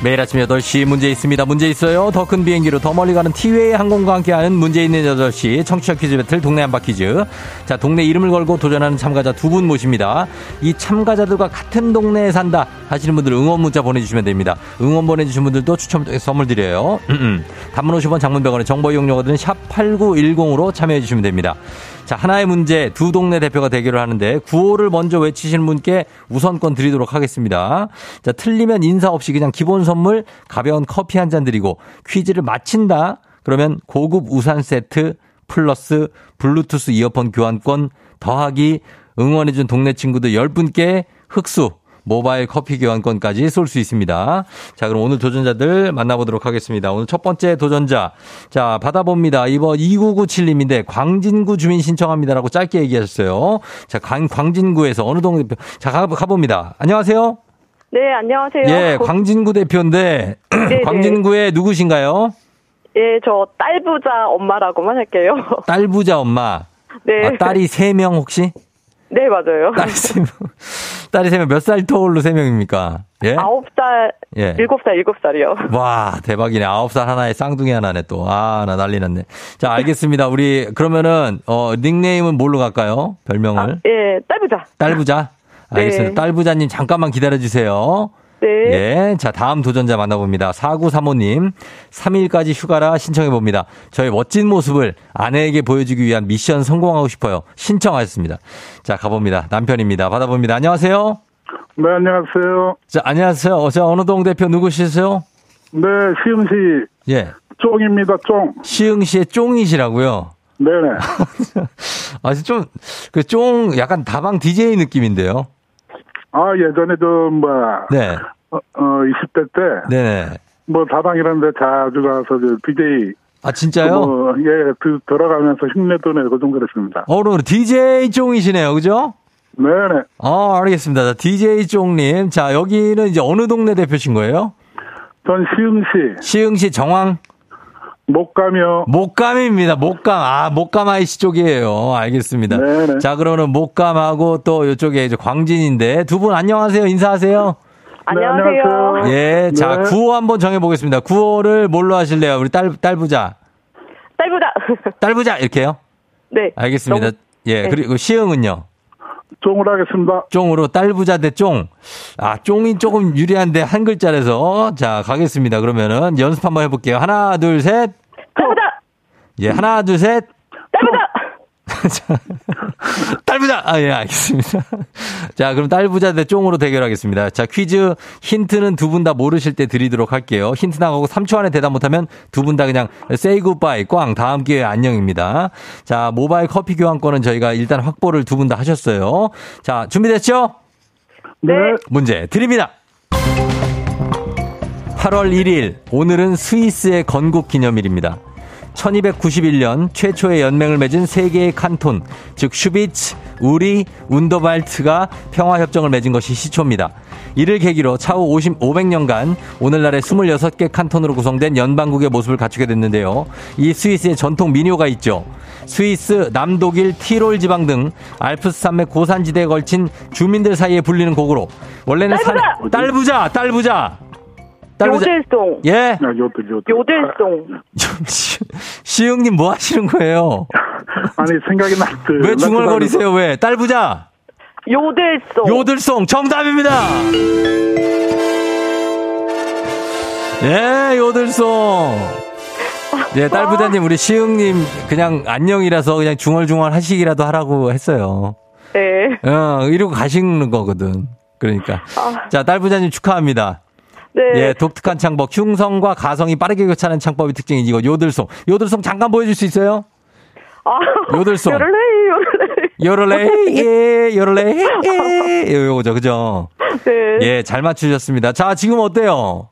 매일 아침 8시 문제 있습니다. 문제 있어요. 더 큰 비행기로 더 멀리 가는 티웨이 항공과 함께하는 문제 있는 8시 청취자 퀴즈 배틀 동네 한바 퀴즈. 자, 동네 이름을 걸고 도전하는 참가자 두 분 모십니다. 이 참가자들과 같은 동네에 산다 하시는 분들 응원 문자 보내주시면 됩니다. 응원 보내주신 분들도 추첨 통해 선물 드려요. 단문 50원 장문 100원의 정보 이용료가 드는 샵 8910으로 참여해 주시면 됩니다. 자, 하나의 문제 두 동네 대표가 대결을 하는데 구호를 먼저 외치시는 분께 우선권 드리도록 하겠습니다. 자, 틀리면 인사 없이 그냥 기본 선물 가벼운 커피 한 잔 드리고 퀴즈를 마친다. 그러면 고급 우산 세트 플러스 블루투스 이어폰 교환권 더하기 응원해준 동네 친구들 10분께 흑수 모바일 커피 교환권까지 쏠 수 있습니다. 자, 그럼 오늘 도전자들 만나보도록 하겠습니다. 오늘 첫 번째 도전자. 자, 받아봅니다. 이번 2997님인데 광진구 주민 신청합니다라고 짧게 얘기하셨어요. 자, 광, 광진구에서 어느 동네. 자, 가, 가봅니다. 안녕하세요. 네, 안녕하세요. 예, 광진구 대표인데 네, 네. 광진구에 누구신가요? 예, 저 딸부자 엄마라고만 할게요. 딸부자 엄마. 네. 아, 딸이 3명 혹시? 네, 맞아요. 딸이 세 명. 딸이 세 명, 몇 살 터울로 세 명입니까? 예? 아홉 살, 예. 일곱 살, 일곱 살이요. 와, 대박이네. 아홉 살 하나에 쌍둥이 하나네 또. 아, 나 난리 났네. 자, 알겠습니다. 우리, 그러면은, 어, 닉네임은 뭘로 갈까요? 별명을? 아, 예, 딸부자. 딸부자? 알겠습니다. 네. 딸부자님 잠깐만 기다려주세요. 네. 예. 자, 다음 도전자 만나봅니다. 4935님. 3일까지 휴가라 신청해봅니다. 저의 멋진 모습을 아내에게 보여주기 위한 미션 성공하고 싶어요. 신청하셨습니다. 자, 가봅니다. 남편입니다. 받아봅니다. 안녕하세요. 네, 안녕하세요. 자, 안녕하세요. 어, 자, 어느 동 대표 누구시세요? 네, 시흥시. 예. 쫑입니다, 쫑. 시흥시의 쫑이시라고요? 네네. 아, 좀, 그 쫑, 약간 다방 DJ 느낌인데요? 아, 예전에도 뭐. 네. 어, 어 20대 때. 네네. 뭐 다방이라는 데 자주 가서 저 DJ. 아, 진짜요? 뭐, 예, 그, 들어가면서 흉내도 내고 좀 그랬습니다. 어, 오늘 DJ 쫑이시네요. 그죠? 네네. 어, 알겠습니다. 자, DJ 쫑님. 자, 여기는 이제 어느 동네 대표신 거예요? 전 시흥시. 시흥시 정황? 목감이요. 목감입니다. 목감. 아, 목감 아이씨 쪽이에요. 알겠습니다. 네네. 자, 그러면 목감하고 또 이쪽에 이제 광진인데 두 분 안녕하세요. 인사하세요. 네, 안녕하세요. 예, 자, 네. 구호 한번 정해보겠습니다. 구호를 뭘로 하실래요? 우리 딸, 딸부자. 딸부자. 딸부자, 이렇게요? 네. 알겠습니다. 너무, 예, 네. 그리고 시흥은요? 쫑으로 하겠습니다. 쫑으로 딸 부자 대 쫑. 아, 쫑이 조금 유리한데 한 글자라서. 자, 가겠습니다. 그러면은 연습 한번 해 볼게요. 하나, 둘, 셋. 딸 부자. 예, 하나, 둘, 셋. 딸 부자. 딸부자! 아, 예, 알겠습니다. 자, 그럼 딸부자 대 쫑으로 대결하겠습니다. 자, 퀴즈 힌트는 두 분 다 모르실 때 드리도록 할게요. 힌트 나가고 3초 안에 대답 못하면 두 분 다 그냥 say goodbye, 꽝, 다음 기회에 안녕입니다. 자, 모바일 커피 교환권은 저희가 일단 확보를 두 분 다 하셨어요. 자, 준비됐죠? 네. 문제 드립니다. 8월 1일, 오늘은 스위스의 건국 기념일입니다. 1291년 최초의 연맹을 맺은 세 개의 칸톤, 즉 슈비츠, 우리, 운더발트가 평화협정을 맺은 것이 시초입니다. 이를 계기로 차후 50, 500년간 오늘날의 26개 칸톤으로 구성된 연방국의 모습을 갖추게 됐는데요. 이 스위스의 전통 민요가 있죠. 스위스, 남독일, 티롤 지방 등 알프스 산맥 고산지대에 걸친 주민들 사이에 불리는 곡으로 원래는 딸부자! 산, 딸부자, 딸부자. 요들송. 예. 아, 요들, 요들. 요들송. 시흥님 뭐 하시는 거예요? 아니, 생각이 났어요. 왜 중얼거리세요, 왜? 딸부자! 요들송. 요들송 정답입니다! 예, 요들송. 예, 딸부자님, 우리 시흥님 그냥 안녕이라서 그냥 중얼중얼 하시기라도 하라고 했어요. 네. 어, 이러고 가시는 거거든. 그러니까. 아. 자, 딸부자님 축하합니다. 네. 예, 독특한 창법, 흉성과 가성이 빠르게 교차하는 창법이 특징이 이거 요들송. 요들송 잠깐 보여줄 수 있어요? 아, 요들송. 요를레이, 요를레이. 요럴레이, 예, 요럴레이, 예, 요거죠, 그죠? 네. 예, 잘 맞추셨습니다. 자, 지금 어때요?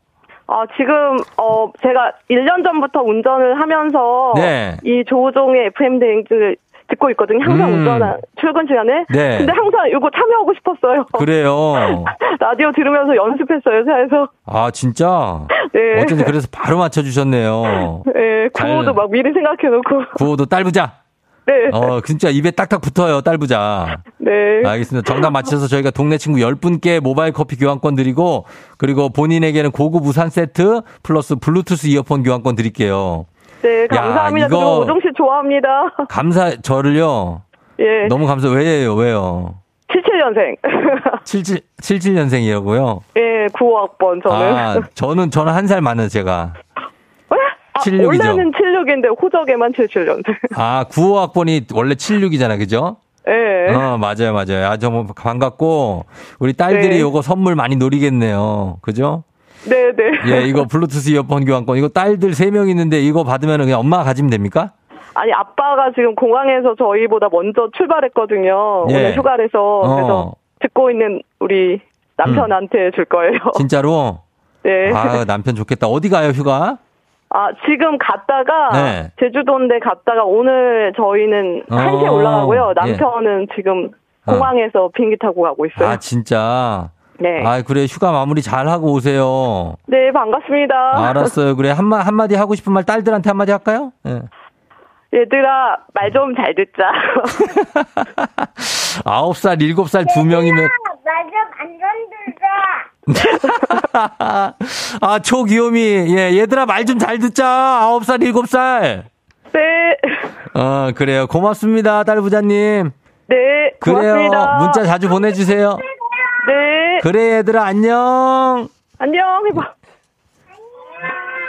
아, 지금, 어, 제가 1년 전부터 운전을 하면서. 네. 이 조종의 FM 대행진을 듣고 있거든요. 항상 음. 운전, 출근 시간에. 네. 근데 항상 이거 참여하고 싶었어요. 그래요. 라디오 들으면서 연습했어요, 차에서. 아, 진짜? 네. 어쩐지 그래서 바로 맞춰주셨네요. 네, 구호도 잘- 막 미리 생각해놓고. 구호도 딸부자. 네. 어, 진짜 입에 딱딱 붙어요, 딸부자. 네. 알겠습니다. 정답 맞춰서 저희가 동네 친구 10분께 모바일 커피 교환권 드리고, 그리고 본인에게는 고급 우산 세트 플러스 블루투스 이어폰 교환권 드릴게요. 네, 감사합니다. 이거- 저 오종 씨 좋아합니다. 감사, 저를요. 예. 너무 감사, 왜요, 왜요? 77년생. 77, 77년생이라고요? 예, 9학번 저는. 아, 저는, 저는 한 살 많은 제가. 아, 76 이죠? 원래는 76인데 호적에만 77년생. 아, 95학번이 원래 76이잖아, 그죠? 예. 어, 맞아요, 맞아요. 아, 정말 반갑고, 우리 딸들이 네. 요거 선물 많이 노리겠네요. 그죠? 네, 네. 예, 이거 블루투스 이어폰 교환권. 이거 딸들 3명 있는데 이거 받으면 그냥 엄마가 가지면 됩니까? 아니, 아빠가 지금 공항에서 저희보다 먼저 출발했거든요. 예. 오늘 휴가를 해서. 어. 그래서 듣고 있는 우리 남편한테 줄 거예요. 진짜로? 네. 아, 남편 좋겠다. 어디 가요, 휴가? 아, 지금 갔다가 네. 제주도인데 갔다가 오늘 저희는 어, 한시에 올라가고요. 예. 남편은 지금 공항에서 비행기 타고 가고 있어요. 아, 진짜. 네. 아, 그래. 휴가 마무리 잘 하고 오세요. 네, 반갑습니다. 알았어요. 그래. 한마, 한마디 하고 싶은 말 딸들한테 한마디 할까요? 예. 얘들아, 말 좀 잘 듣자. 아홉 살, 일곱 살 두 명이면. 아, 초귀요미. 예, 얘들아, 말 좀 잘 듣자. 아홉 살, 일곱 살. 네. 어, 그래요. 고맙습니다, 딸 부자님. 네, 그래요. 고맙습니다. 문자 자주 보내주세요. 네. 그래, 얘들아, 안녕. 안녕, 해봐.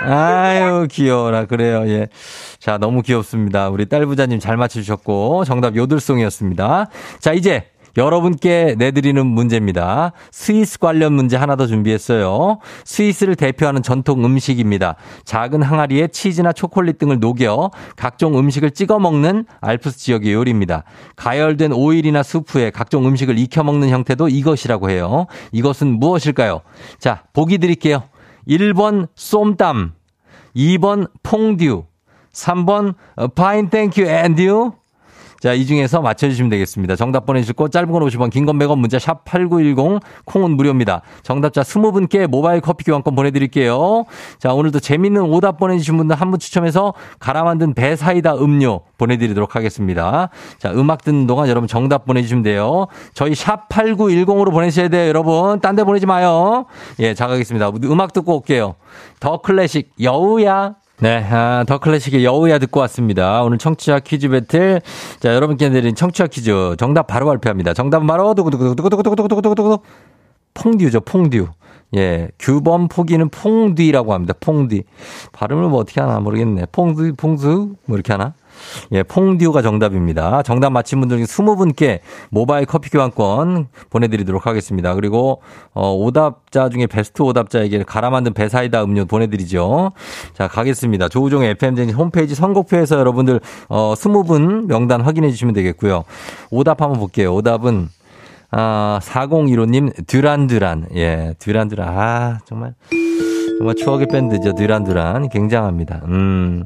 아유, 귀여워라. 그래요, 예. 자, 너무 귀엽습니다. 우리 딸 부자님 잘 맞춰주셨고, 정답 요들송이었습니다. 자, 이제 여러분께 내드리는 문제입니다. 스위스 관련 문제 하나 더 준비했어요. 스위스를 대표하는 전통 음식입니다. 작은 항아리에 치즈나 초콜릿 등을 녹여 각종 음식을 찍어 먹는 알프스 지역의 요리입니다. 가열된 오일이나 수프에 각종 음식을 익혀 먹는 형태도 이것이라고 해요. 이것은 무엇일까요? 자, 보기 드릴게요. 1번 쏨땀, 2번 퐁듀, 3번 fine thank you and you. 자, 이 중에서 맞춰주시면 되겠습니다. 정답 보내주실 거 짧은 건 50원, 긴 건 100원, 문자 샵 8910, 콩은 무료입니다. 정답자 20분께 모바일 커피 교환권 보내드릴게요. 자, 오늘도 재밌는 오답 보내주신 분들 한 분 추첨해서 갈아 만든 배 사이다 음료 보내드리도록 하겠습니다. 자, 음악 듣는 동안 여러분 정답 보내주시면 돼요. 저희 샵 8910으로 보내셔야 돼요, 여러분. 딴 데 보내지 마요. 예, 자, 가겠습니다. 음악 듣고 올게요. 더 클래식, 여우야. 네, 아, 더 클래식의 여우야 듣고 왔습니다. 오늘 청취자 퀴즈 배틀. 자, 여러분께 내린 청취자 퀴즈. 정답 바로 발표합니다. 정답은 바로, 두구두구두구두구두구두구두구두구. 퐁듀죠, 퐁듀. 예, 규범 포기는 퐁듀라고 합니다. 퐁듀. 발음을 뭐 어떻게 하나 모르겠네. 퐁듀, 퐁듀? 뭐 이렇게 하나? 예, 퐁듀가 정답입니다. 정답 맞힌 분들 중에 20분께 모바일 커피 교환권 보내드리도록 하겠습니다. 그리고, 어, 오답자 중에 베스트 오답자에게 갈아 만든 배사이다 음료 보내드리죠. 자, 가겠습니다. 조우종의 FM쟁진 홈페이지 선곡표에서 여러분들, 어, 20분 명단 확인해 주시면 되겠고요. 오답 한번 볼게요. 오답은, 아, 4015님, 듀란듀란. 예, 듀란듀란. 아, 정말. 정말 추억의 밴드죠. 드란드란. 굉장합니다. 음.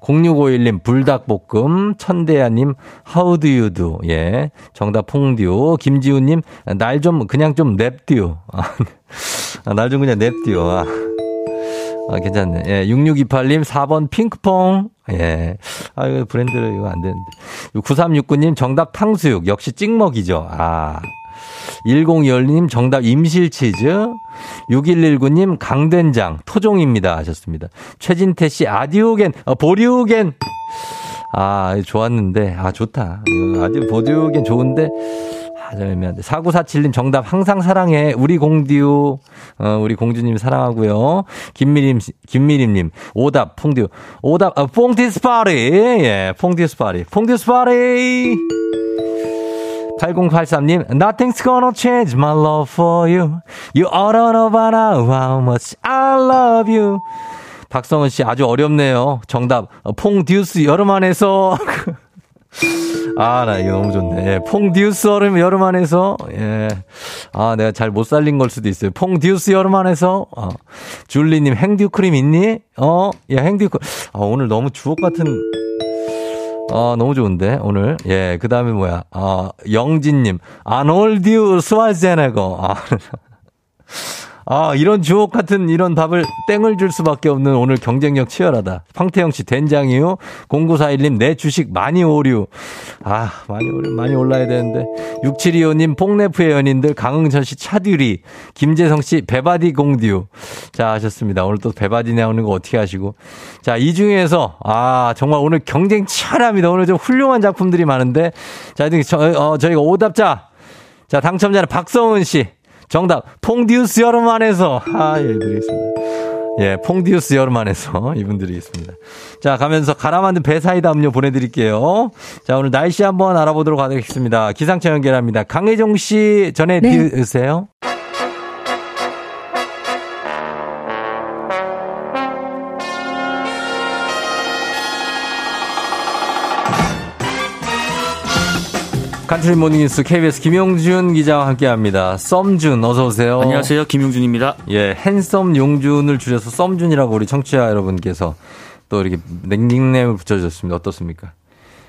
0651님, 불닭볶음. 천대야님, do? 예. 정답 퐁듀. 김지훈님, 날 좀, 그냥 좀 냅듀. 아, 날 좀 그냥 냅듀. 아. 아, 괜찮네. 예, 6628님, 4번 핑크퐁. 예. 아, 이거 브랜드 이거 안 되는데. 9369님, 정답 탕수육. 역시 찍먹이죠. 아. 1021님 정답 임실치즈. 6119님 강된장 토종입니다 하셨습니다. 최진태 씨 아디오겐 어, 보리오겐 아 좋았는데 아 좋다. 아디 보리오겐 좋은데 아, 애매한데. 4947님 정답 항상 사랑해. 우리 공듀. 어, 우리 공주님 사랑하고요. 김미림, 김미림님. 오답, 퐁듀. 오답, 어, 퐁디스 파리. 예, 퐁디스 파리. 퐁디스 파리. 8083님, Nothing's gonna change my love for you. You to know by now how much I love you. 박성은 씨 아주 어렵네요. 정답, 퐁듀스 여름 안에서. 아, 나 이거 너무 좋네. 예, 퐁듀스 여름, 여름 안에서. 예. 아, 내가 잘 못 살린 걸 수도 있어요. 퐁듀스 여름 안에서. 어. 줄리님, 행듀크림 있니? 어, 야, 행듀크림. 아, 오늘 너무 주옥 같은 어, 너무 좋은데, 오늘. 예, 그 다음에 뭐야. 어, 영진님. 아놀디우 스왈제네거. 아, 아, 이런 주옥 같은 이런 답을 땡을 줄 수밖에 없는 오늘 경쟁력 치열하다. 황태영 씨, 된장이요. 0941님, 내 주식 많이 오류. 아, 많이 오류, 많이 올라야 되는데. 6725님, 뽕네프의 연인들, 강흥천 씨, 차듀리. 김재성 씨, 배바디 공듀. 자, 하셨습니다. 오늘 또 배바디 나오는 거 어떻게 하시고. 자, 이 중에서, 아, 정말 오늘 경쟁 치열합니다. 오늘 좀 훌륭한 작품들이 많은데. 자, 저, 어, 저희가 오답자. 자, 당첨자는 박성은 씨. 정답, 퐁디우스 여름 안에서. 아, 예, 드리겠습니다. 예, 퐁디우스 여름 안에서 이분들이 있습니다. 자, 가면서 갈아 만든 배사이다 음료 보내드릴게요. 자, 오늘 날씨 한번 알아보도록 하겠습니다. 기상청 연결합니다. 강혜종 씨 전해 네. 드세요. 간추린 모닝뉴스 KBS 김용준 기자와 함께합니다. 썸준 어서 오세요. 안녕하세요. 김용준입니다. 예, 핸섬 용준을 줄여서 썸준이라고 우리 청취자 여러분께서 또 이렇게 닉네임을 붙여주셨습니다. 어떻습니까?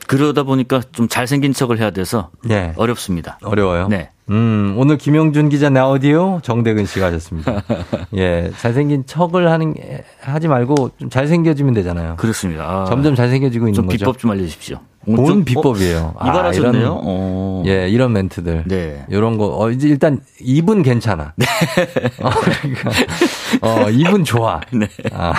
그러다 보니까 좀 잘생긴 척을 해야 돼서 네. 어렵습니다. 어려워요? 네. 음, 오늘 김용준 기자 나오디오 정대근 씨가 하셨습니다. 예, 잘생긴 척을 하는 하지 말고 좀 잘생겨지면 되잖아요. 그렇습니다. 아, 점점 잘생겨지고 있는 좀 거죠. 비법 좀 알려주십시오. 본 좀, 비법이에요. 어, 이발하셨네요. 아, 이런, 예, 이런 멘트들. 네. 이런 거, 어, 이제 일단 입은 괜찮아. 네. 어, 그러니까, 어, 입은 좋아. 네. 아,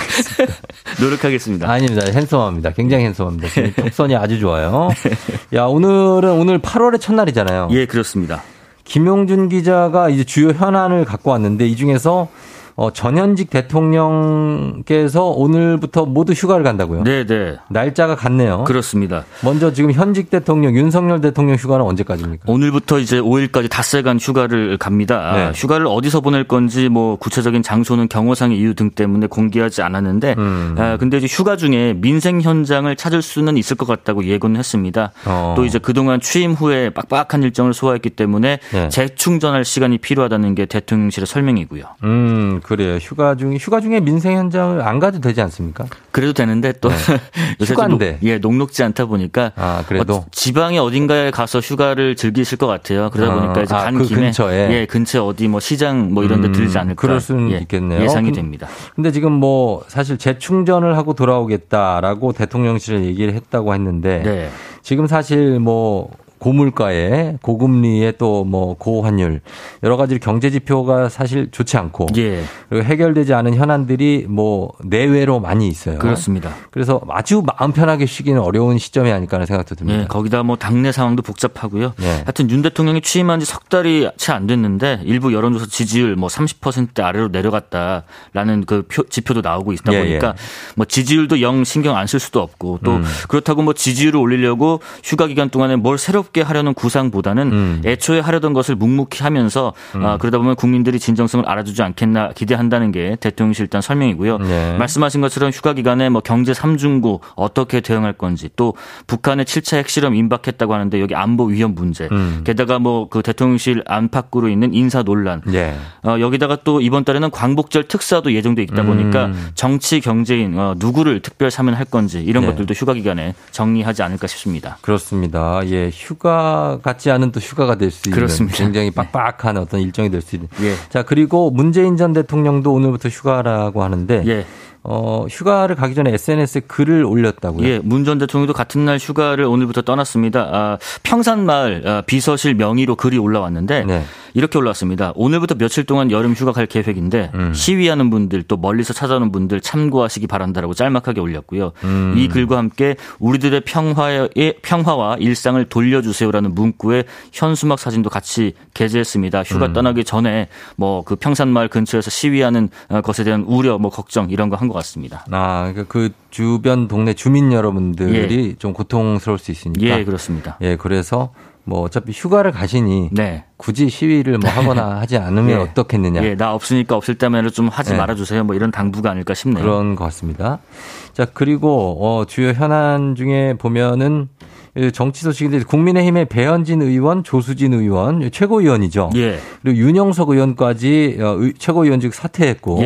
노력하겠습니다. 아닙니다. 핸섬합니다. 굉장히 핸섬합니다. 턱선이 아주 좋아요. 네. 야, 오늘은 오늘 8월의 첫날이잖아요. 예, 그렇습니다. 김용준 기자가 이제 주요 현안을 갖고 왔는데 이 중에서 어, 전현직 대통령께서 오늘부터 모두 휴가를 간다고요? 네, 네. 날짜가 같네요. 그렇습니다. 먼저 지금 현직 대통령 윤석열 대통령 휴가는 언제까지입니까? 오늘부터 이제 5일까지 닷새간 휴가를 갑니다. 네. 휴가를 어디서 보낼 건지 뭐 구체적인 장소는 경호상 이유 등 때문에 공개하지 않았는데 음. 아, 근데 이제 휴가 중에 민생 현장을 찾을 수는 있을 것 같다고 예고는 했습니다. 어. 또 이제 그동안 취임 후에 빡빡한 일정을 소화했기 때문에 네. 재충전할 시간이 필요하다는 게 대통령실의 설명이고요. 음. 그래요. 휴가 중에 휴가 중에 민생 현장을 안 가도 되지 않습니까? 그래도 되는데 또 네. 휴가인데 예 녹록지 않다 보니까 아 그래도 어, 지방에 어딘가에 가서 휴가를 즐기실 것 같아요. 그러다 아, 보니까 이제 아, 간그 김에 근처에. 예 근처 어디 뭐 시장 뭐 이런데 음, 들지 않을까 그럴 수는 예, 있겠네요. 예상이 그, 됩니다. 근데 지금 뭐 사실 재충전을 하고 돌아오겠다라고 대통령실에 얘기를 했다고 했는데 네. 지금 사실 뭐 고물가에 고금리에 또 뭐 고환율 여러 가지 경제 지표가 사실 좋지 않고 예. 그리고 해결되지 않은 현안들이 뭐 내외로 많이 있어요. 그렇습니다. 그래서 아주 마음 편하게 쉬기는 어려운 시점이 아닐까 하는 생각도 듭니다. 예, 거기다 뭐 당내 상황도 복잡하고요. 예. 하여튼 윤 대통령이 취임한 지 석 달이 채 안 됐는데 일부 여론조사 지지율 뭐 30%대 아래로 내려갔다라는 그 표, 지표도 나오고 있다 예, 보니까 예. 뭐 지지율도 영 신경 안 쓸 수도 없고 또 음. 그렇다고 뭐 지지율을 올리려고 휴가 기간 동안에 뭘 새롭게 새롭게 하려는 구상보다는 음. 애초에 하려던 것을 묵묵히 하면서 음. 아, 그러다 보면 국민들이 진정성을 알아주지 않겠나 기대한다는 게 대통령실 일단 설명이고요. 네. 말씀하신 것처럼 휴가 기간에 뭐 경제 삼중고 어떻게 대응할 건지 또 북한의 7차 핵실험 임박했다고 하는데 여기 안보 위험 문제 음. 게다가 뭐 그 대통령실 안팎으로 있는 인사 논란 네. 어, 여기다가 또 이번 달에는 광복절 특사도 예정돼 있다 보니까 음. 정치 경제인 어, 누구를 특별 사면할 건지 이런 네. 것들도 휴가 기간에 정리하지 않을까 싶습니다. 그렇습니다. 예, 휴가 같지 않은 또 휴가가 될 수 있는 그렇습니다. 굉장히 빡빡한 어떤 일정이 될 수 있는. 예. 자 그리고 문재인 전 대통령도 오늘부터 휴가라고 하는데. 예. 어, 휴가를 가기 전에 SNS에 글을 올렸다고요? 예, 문 전 대통령도 같은 날 휴가를 오늘부터 떠났습니다. 아, 평산마을 아, 비서실 명의로 글이 올라왔는데 네. 이렇게 올라왔습니다. 오늘부터 며칠 동안 여름 휴가 갈 계획인데 음. 시위하는 분들 또 멀리서 찾아오는 분들 참고하시기 바란다라고 짤막하게 올렸고요. 음. 이 글과 함께 우리들의 평화의 평화와 일상을 돌려주세요라는 문구에 현수막 사진도 같이 게재했습니다. 휴가 음. 떠나기 전에 뭐 그 평산마을 근처에서 시위하는 어, 것에 대한 우려, 뭐 걱정 이런 거 한 것 같습니다. 아, 그러니까 그 주변 동네 주민 여러분들이 예. 좀 고통스러울 수 있으니까. 예, 그렇습니다. 예, 그래서 뭐 어차피 휴가를 가시니 네. 굳이 시위를 뭐 하거나 하지 않으면 예. 어떻겠느냐. 예, 나 없으니까 없을 때면 좀 하지 예. 말아주세요. 뭐 이런 당부가 아닐까 싶네요. 그런 것 같습니다. 자 그리고 어, 주요 현안 중에 보면은 정치 소식인데 국민의힘의 배현진 의원, 조수진 의원 최고위원이죠. 예. 그리고 윤영석 의원까지 어, 최고위원직 사퇴했고.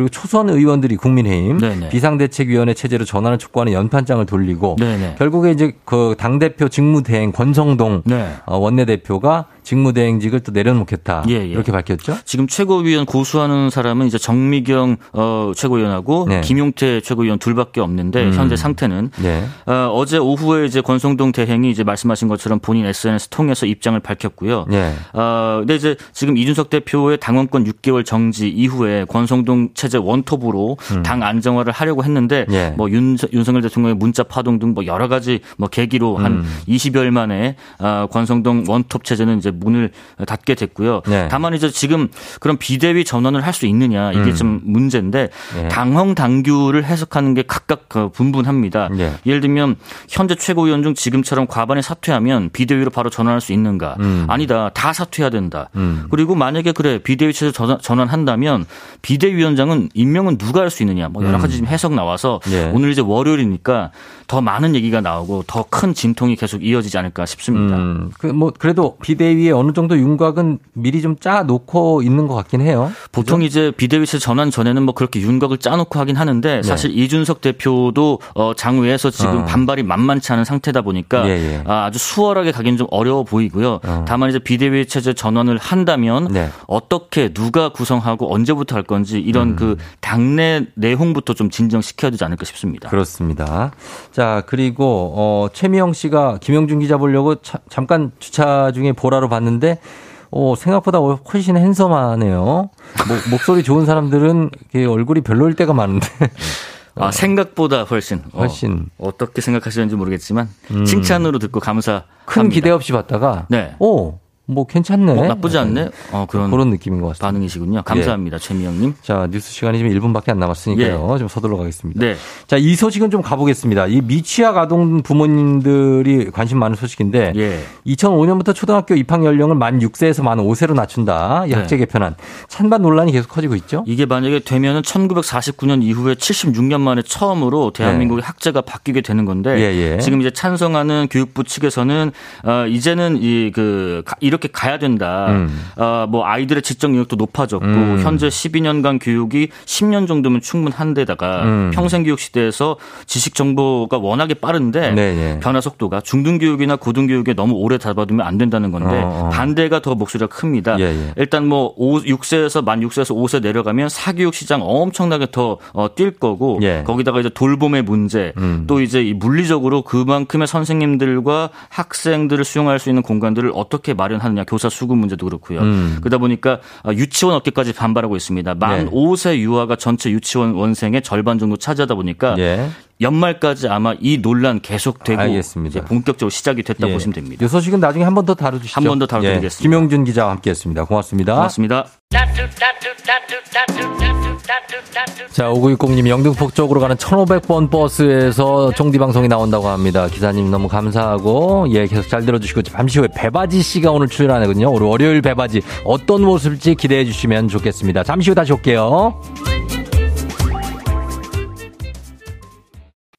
예. 그리고 초선 의원들이 국민의힘 네네. 비상대책위원회 체제로 전환을 촉구하는 연판장을 돌리고 네네. 결국에 이제 그 당 대표 직무대행 권성동 네. 어, 원내대표가 직무대행직을 또 내려놓겠다. 예, 예. 이렇게 밝혔죠. 지금 최고위원 고수하는 사람은 이제 정미경 어, 최고위원하고 네. 김용태 최고위원 둘밖에 없는데 음. 현재 상태는 네. 어, 제 오후에 이제 권성동 대행이 이제 말씀하신 것처럼 본인 SNS 통해서 입장을 밝혔고요. 네. 어, 근데 이제 지금 이준석 대표의 당원권 6개월 정지 이후에 권성동 체제 원톱으로 음. 당 안정화를 하려고 했는데 예. 뭐 윤, 윤석열 대통령의 문자 파동 등 뭐 여러 가지 뭐 계기로 한 음. 20여일 만에 어, 권성동 원톱 체제는 이제 문을 닫게 됐고요. 네. 다만 이제 지금 그런 비대위 전환을 할 수 있느냐 이게 음. 좀 문제인데 네. 당헌 당규를 해석하는 게 각각 그 분분합니다. 네. 예를 들면 현재 최고위원 중 지금처럼 과반이 사퇴하면 비대위로 바로 전환할 수 있는가? 음. 아니다. 다 사퇴해야 된다. 음. 그리고 만약에 그래 비대위 체제 전환한다면 비대위원장은 임명은 누가 할 수 있느냐? 뭐 여러 음. 가지 해석 나와서 네. 오늘 이제 월요일이니까 더 많은 얘기가 나오고 더 큰 진통이 계속 이어지지 않을까 싶습니다. 음, 그뭐 그래도 비대위 에 어느 정도 윤곽은 미리 좀 짜 놓고 있는 것 같긴 해요. 보통 그죠? 이제 비대위 체 전환 전에는 뭐 그렇게 윤곽을 짜 놓고 하긴 하는데 네. 사실 네. 이준석 대표도 어 장외에서 지금 어. 반발이 만만치 않은 상태다 보니까 예, 예. 아, 아주 수월하게 가긴 좀 어려워 보이고요. 어. 다만 이제 비대위 체제 전환을 한다면 네. 어떻게 누가 구성하고 언제부터 할 건지 이런 음. 그 당내 내용부터 좀 진정시켜야 되지 않을까 싶습니다. 그렇습니다. 자, 그리고 어 최미영 씨가 김영준 기자 보려고 차, 잠깐 주차 중에 보라로 봤는데 어, 생각보다 훨씬 핸섬하네요. 목, 목소리 좋은 사람들은 얼굴이 별로일 때가 많은데. 아, 어. 생각보다 훨씬. 어, 훨씬. 어, 떻게 생각하시는지 모르겠지만, 음. 칭찬으로 듣고 감사. 큰 기대 없이 봤다가, 네. 오, 뭐 괜찮네. 어, 나쁘지 않네. 어, 그런 그런 느낌인 것 같습니다. 반응이시군요. 감사합니다, 예. 최미영님. 자 뉴스 시간이 지금 1분밖에 안 남았으니까요. 예. 좀 서둘러 가겠습니다. 네. 자이 소식은 좀 가보겠습니다. 이 미취학 아동 부모님들이 관심 많은 소식인데 예. 2005년부터 초등학교 입학 연령을 만 6세에서 만 5세로 낮춘다. 이 학제 네. 개편안 찬반 논란이 계속 커지고 있죠. 이게 만약에 되면은 1949년 이후에 76년 만에 처음으로 대한민국의 네. 학제가 바뀌게 되는 건데 예, 예. 지금 이제 찬성하는 교육부 측에서는 어, 이제는 이 그 이렇게 이렇게 가야 된다. 음. 어, 뭐 아이들의 지적 능력도 높아졌고 음. 현재 12년간 교육이 10년 정도면 충분한데다가 음. 평생 교육 시대에서 지식 정보가 워낙에 빠른데 네네. 네. 변화 속도가 중등 교육이나 고등 교육에 너무 오래 잡아두면 안 된다는 건데 어, 어. 반대가 더 목소리가 큽니다. 예, 예. 일단 뭐 5, 6세에서 만 6세에서 5세 내려가면 사교육 시장 엄청나게 더뛸 어, 거고 예. 거기다가 이제 돌봄의 문제 음. 또 이제 이 물리적으로 그만큼의 선생님들과 학생들을 수용할 수 있는 공간들을 어떻게 마련하는 하느냐 교사 수급 문제도 그렇고요. 음. 그러다 보니까 아, 유치원 업계까지 반발하고 있습니다. 만 네. 5세 유아가 전체 유치원 원생의 절반 정도 차지하다 보니까 예. 연말까지 아마 이 논란 계속되고 알겠습니다. 본격적으로 시작이 됐다 예. 보시면 됩니다. 이 소식은 나중에 한 번 더 다뤄주시죠. 한 번 더 다뤄드리겠습니다. 예. 김용준 기자와 함께했습니다. 고맙습니다. 고맙습니다. 자, 5960님 영등포 쪽으로 가는 1500번 버스에서 종디 방송이 나온다고 합니다. 기사님 너무 감사하고, 예, 계속 잘 들어주시고, 잠시 후에 배바지 씨가 오늘 출연하거든요. 오늘 월요일 배바지 어떤 모습일지 기대해 주시면 좋겠습니다. 잠시 후 다시 올게요.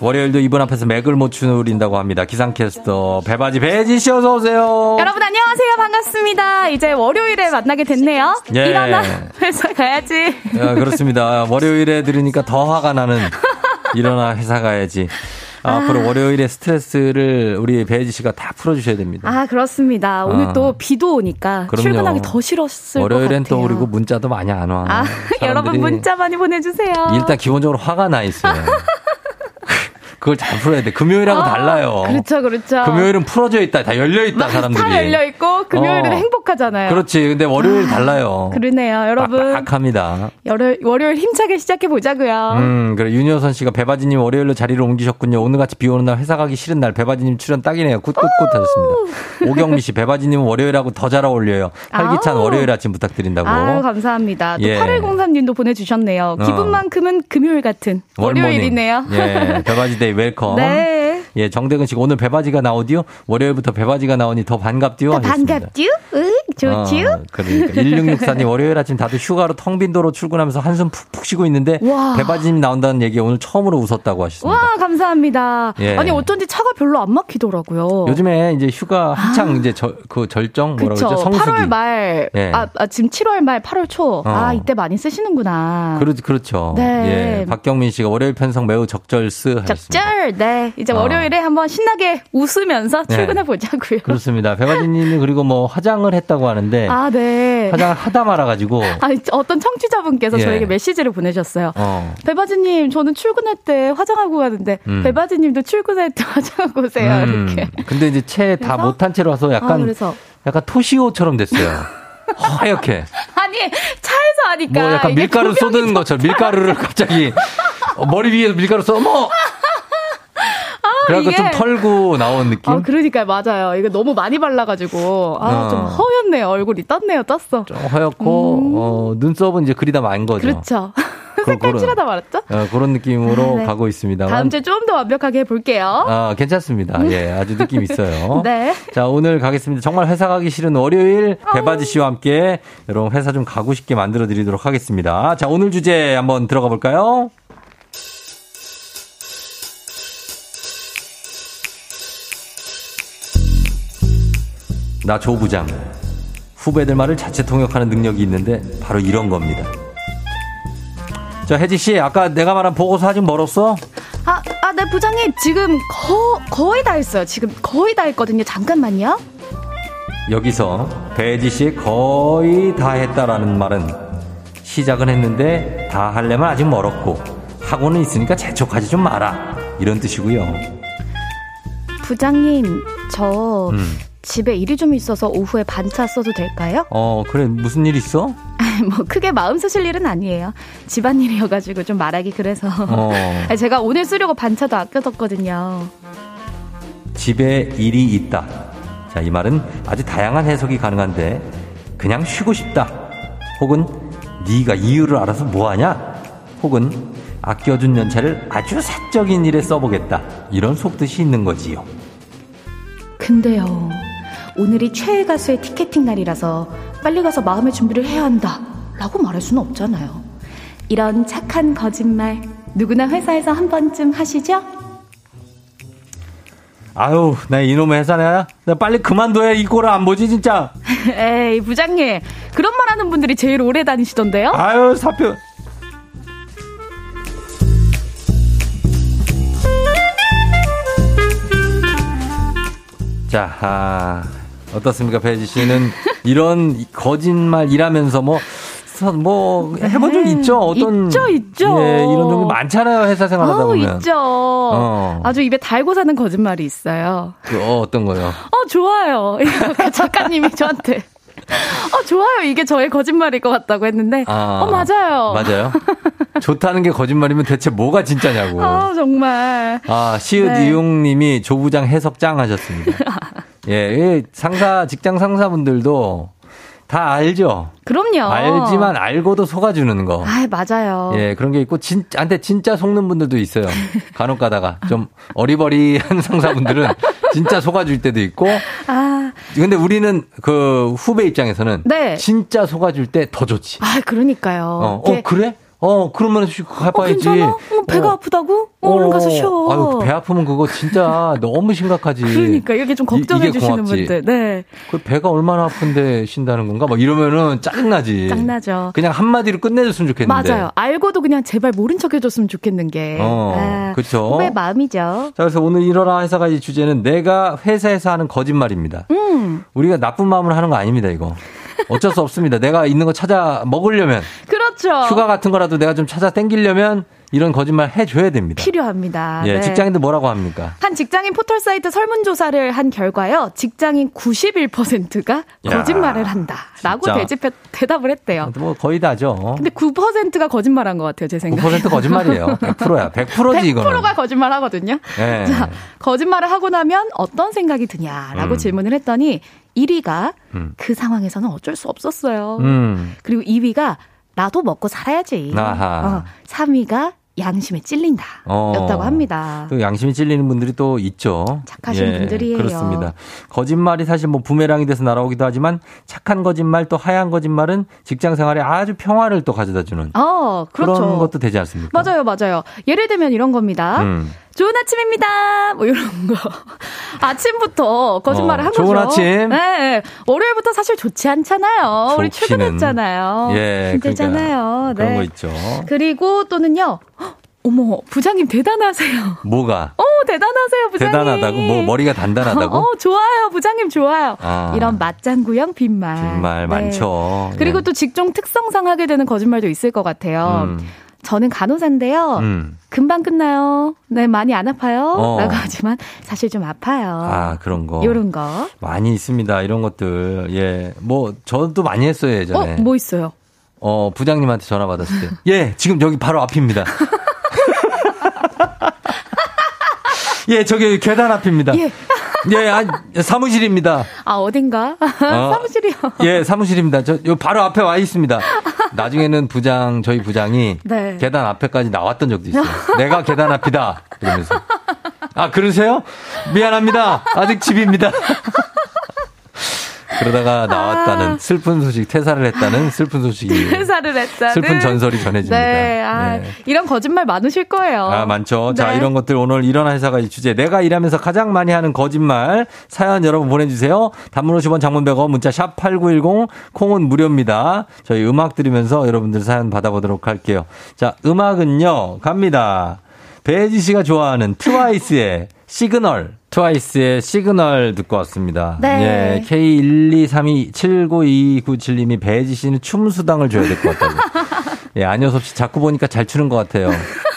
월요일도 이분 앞에서 맥을 못 추린다고 합니다. 기상캐스터 배바지 배지 씨 어서 오세요. 여러분 안녕하세요. 반갑습니다. 이제 월요일에 만나게 됐네요. 예. 일어나 회사 가야지. 야, 그렇습니다. 월요일에 들으니까 더 화가 나는 일어나 회사 가야지. 아, 앞으로 월요일에 스트레스를 우리 배지 씨가 다 풀어주셔야 됩니다. 아 그렇습니다. 오늘 아. 또 비도 오니까 그럼요. 출근하기 더 싫었을 월요일엔 또 그리고 문자도 많이 안 와. 아, 여러분 문자 많이 보내주세요. 일단 기본적으로 화가 나 있어요. 그걸 잘 풀어야 돼. 금요일하고 아, 달라요. 그렇죠, 그렇죠. 금요일은 풀어져 있다, 다 열려 있다, 사람들이. 다 열려 있고 금요일은 어. 행복하잖아요. 그렇지. 근데 월요일 아, 달라요. 그러네요, 여러분. 빡빡합니다. 월요일, 월요일 힘차게 시작해 보자고요. 음, 그래 윤여선 씨가 배바지님 월요일로 자리를 옮기셨군요. 오늘같이 비 오는 날 회사 가기 싫은 날 배바지님 출연 딱이네요. good good good 하셨습니다. 오경미 씨 배바지님 월요일하고 더 잘 어울려요. 활기찬 아우. 월요일 아침 부탁드린다고. 아 감사합니다. 또 예. 8103님도 보내주셨네요. 어. 기분만큼은 금요일 같은 월요일이네요. 예, 배바지 day welcome. 네. 예, 정대근 씨가 오늘 배바지가 나오디요? 월요일부터 배바지가 나오니 더 반갑디요? 더 반갑디요? 응, 좋지요? 어, 그러니까. 1664님 월요일 아침 다들 휴가로 텅 빈 도로 출근하면서 한숨 푹푹 쉬고 있는데 와. 배바지님 나온다는 얘기 오늘 처음으로 웃었다고 하셨습니다. 와, 감사합니다. 예. 아니, 어쩐지 차가 별로 안 막히더라고요. 요즘에 이제 휴가 한창 아. 이제 저, 그 절정 뭐라고 그러죠? 성수기. 8월 말. 예. 아, 아, 지금 7월 말, 8월 초. 아, 어. 아, 이때 많이 쓰시는구나. 그렇, 그렇죠. 네. 예. 박경민 씨가 월요일 편성 매우 적절스 하셨습니다. 적절. 네. 이제 어. 월요일 에 한번 신나게 웃으면서 네. 출근해 보자고요. 그렇습니다. 배바지님이 그리고 뭐 화장을 했다고 하는데 아, 네. 화장을 하다 말아가지고 아니, 어떤 청취자분께서 예. 저에게 메시지를 보내셨어요. 어. 배바지님, 저는 출근할 때 화장하고 가는데 음. 배바지님도 출근할 때 화장하고 오세요. 음. 이렇게. 근데 이제 채 다 못한 채로 와서 약간 아, 그래서. 약간 토시오처럼 됐어요. 하얗게. 아니 차에서 하니까 뭐 약간 밀가루 쏟는 것처럼 밀가루를 갑자기 머리 위에 밀가루 써. 어머 그래갖고 좀 털고 나온 느낌? 아, 그러니까 맞아요. 이거 너무 많이 발라가지고. 아, 어. 좀 허였네요. 얼굴이 떴네요, 떴어. 좀 허였고, 음. 어, 눈썹은 이제 그리다 만 거죠. 그렇죠. 색깔 칠하다 말았죠? 어, 그런 느낌으로 아, 네. 가고 있습니다. 다음 주에 좀 더 완벽하게 해볼게요. 아, 괜찮습니다. 예, 아주 느낌 있어요. 네. 자, 오늘 가겠습니다. 정말 회사 가기 싫은 월요일 배바지 씨와 함께 여러분 회사 좀 가고 싶게 만들어 드리도록 하겠습니다. 자, 오늘 주제 한번 들어가 볼까요? 나 조 부장. 후배들 말을 자체 통역하는 능력이 있는데 바로 이런 겁니다. 자, 혜지 씨, 아까 내가 말한 보고서 아직 멀었어? 아, 아, 네, 부장님, 지금 거, 거의 다 했어요. 지금 거의 다 했거든요. 잠깐만요. 여기서 배지 씨 거의 다 했다라는 말은 시작은 했는데 다 하려면 아직 멀었고 하고는 있으니까 재촉하지 좀 마라. 이런 뜻이고요. 부장님, 저 음. 집에 일이 좀 있어서 오후에 반차 써도 될까요? 어, 그래. 무슨 일 있어? 뭐 크게 마음 쓰실 일은 아니에요. 집안일이어가지고 좀 말하기 그래서. 어. 제가 오늘 쓰려고 반차도 아껴뒀거든요. 집에 일이 있다. 자, 이 말은 아주 다양한 해석이 가능한데 그냥 쉬고 싶다. 혹은 네가 이유를 알아서 뭐하냐? 혹은 아껴둔 연차를 아주 사적인 일에 써보겠다. 이런 속뜻이 있는 거지요. 근데요. 오늘이 최애 가수의 티켓팅 날이라서 빨리 가서 마음의 준비를 해야 한다. 라고 말할 수는 없잖아요. 이런 착한 거짓말 누구나 회사에서 한 번쯤 하시죠? 아유, 나 이놈의 회사냐? 나 빨리 그만둬야 이 꼴을 안 보지, 진짜. 에이, 부장님. 그런 말 하는 분들이 제일 오래 다니시던데요? 아유, 사표. 자, 아, 어떻습니까, 배지 씨는 이런 거짓말 일하면서 뭐, 뭐 해본 적 있죠? 어떤 있죠, 있죠. 예, 이런 종류 많잖아요. 회사 생활하다 보면. 어, 있죠. 어. 아주 입에 달고 사는 거짓말이 있어요. 그, 어, 어떤 거요? 어, 좋아요. 작가님이 저한테 어, 좋아요. 이게 저의 거짓말일 것 같다고 했는데. 아, 어, 맞아요. 맞아요. 좋다는 게 거짓말이면 대체 뭐가 진짜냐고. 아, 정말. 아, 시읒 네. 이용님이 조부장 해석장 하셨습니다. 예, 상사, 직장 상사분들도 다 알죠. 그럼요. 알지만 알고도 속아주는 거. 아, 맞아요. 예, 그런 게 있고 진짜 한테 진짜 속는 분들도 있어요. 간혹 가다가 좀 어리버리한 상사분들은 진짜 속아줄 때도 있고. 아. 근데 우리는 그 후배 입장에서는 네. 진짜 속아줄 때 더 좋지. 아, 그러니까요. 어, 어 그래? 어, 그러면 가봐야지. 어, 어, 배가 어. 아프다고? 어, 얼른 가서 쉬어. 아유, 배 아프면 그거 진짜 너무 심각하지. 그러니까 이게 좀 걱정해 주시는 분들. 네. 그 배가 얼마나 아픈데 쉰다는 건가? 막 이러면은 짜증나지. 짱나죠. 그냥 한마디로 끝내줬으면 좋겠는데. 맞아요. 알고도 그냥 제발 모른 척 해줬으면 좋겠는 게. 어, 아, 그렇죠. 후배 마음이죠. 자, 그래서 오늘 일어나 회사가 이 주제는 내가 회사에서 하는 거짓말입니다. 음. 우리가 나쁜 마음으로 하는 거 아닙니다, 이거. 어쩔 수 없습니다. 내가 있는 거 찾아 먹으려면. 그렇죠. 휴가 같은 거라도 내가 좀 찾아 땡기려면 이런 거짓말 해줘야 됩니다. 필요합니다. 예, 네. 직장인들 뭐라고 합니까? 한 직장인 포털 사이트 설문조사를 한 결과요. 직장인 91%가 거짓말을 한다 라고 대집해 대답을 했대요. 뭐 거의 다죠. 근데 9%가 거짓말한 것 같아요, 제 생각에. 9% 거짓말이에요. 100%야. 100%지 이거는. 100%가 거짓말 하거든요. 네. 자, 거짓말을 하고 나면 어떤 생각이 드냐라고 음. 질문을 했더니 1위가 음. 그 상황에서는 어쩔 수 없었어요. 음. 그리고 2위가 나도 먹고 살아야지. 어, 3위가 양심에 찔린다. 어, 였다고 합니다. 또 양심이 찔리는 분들이 또 있죠. 착하신 예, 분들이에요. 그렇습니다. 거짓말이 사실 뭐 부메랑이 돼서 날아오기도 하지만 착한 거짓말 또 하얀 거짓말은 직장 생활에 아주 평화를 또 가져다 주는 어, 그렇죠. 그런 것도 되지 않습니까? 맞아요, 맞아요. 예를 들면 이런 겁니다. 음. 좋은 아침입니다. 뭐 이런 거. 아침부터 거짓말을 어, 한 좋은 거죠. 좋은 아침. 네. 월요일부터 사실 좋지 않잖아요. 우리 출근했잖아요. 예. 힘들잖아요. 그러니까 그런 네. 거 있죠. 그리고 또는요. 어머, 부장님 대단하세요. 뭐가? 어, 대단하세요, 부장님. 대단하다고? 뭐 머리가 단단하다고? 어, 좋아요, 부장님 좋아요. 아, 이런 맞장구형 빈말. 빈말 네. 많죠. 그리고 네. 또 직종 특성상 하게 되는 거짓말도 있을 것 같아요. 음. 저는 간호사인데요. 음. 금방 끝나요. 네, 많이 안 아파요. 어. 라고 하지만 사실 좀 아파요. 아, 그런 거. 요런 거. 많이 있습니다. 이런 것들. 예. 뭐, 저도 많이 했어요, 예전에. 어, 뭐 있어요? 어, 부장님한테 전화 받았을 때. 예, 지금 여기 바로 앞입니다. 예, 저기 계단 앞입니다. 예. 예, 아, 사무실입니다. 아, 어딘가? 어, 사무실이요. 예, 사무실입니다. 저, 요 바로 앞에 와 있습니다. 나중에는 부장, 저희 부장이 네. 계단 앞에까지 나왔던 적도 있어요. 내가 계단 앞이다. 이러면서. 아, 그러세요? 미안합니다. 아직 집입니다. 그러다가 나왔다는 아. 슬픈 소식, 퇴사를 했다는 슬픈 소식이. 퇴사를 했다는. 슬픈 전설이 전해집니다. 네. 아, 네. 이런 거짓말 많으실 거예요. 아, 많죠. 네. 자, 이런 것들 오늘 일어나 회사가 이 주제. 내가 일하면서 가장 많이 하는 거짓말. 사연 여러분 보내주세요. 단문 50원 장문 100원 문자 샵 8910 콩은 무료입니다. 저희 음악 들으면서 여러분들 사연 받아보도록 할게요. 자, 음악은요. 갑니다. 배지 씨가 좋아하는 트와이스의 시그널. 트와이스의 시그널 듣고 왔습니다. 네. 예, K123279297님이 배지 씨는 춤수당을 줘야 될 것 같다고. 예, 안효섭 씨 자꾸 보니까 잘 추는 것 같아요.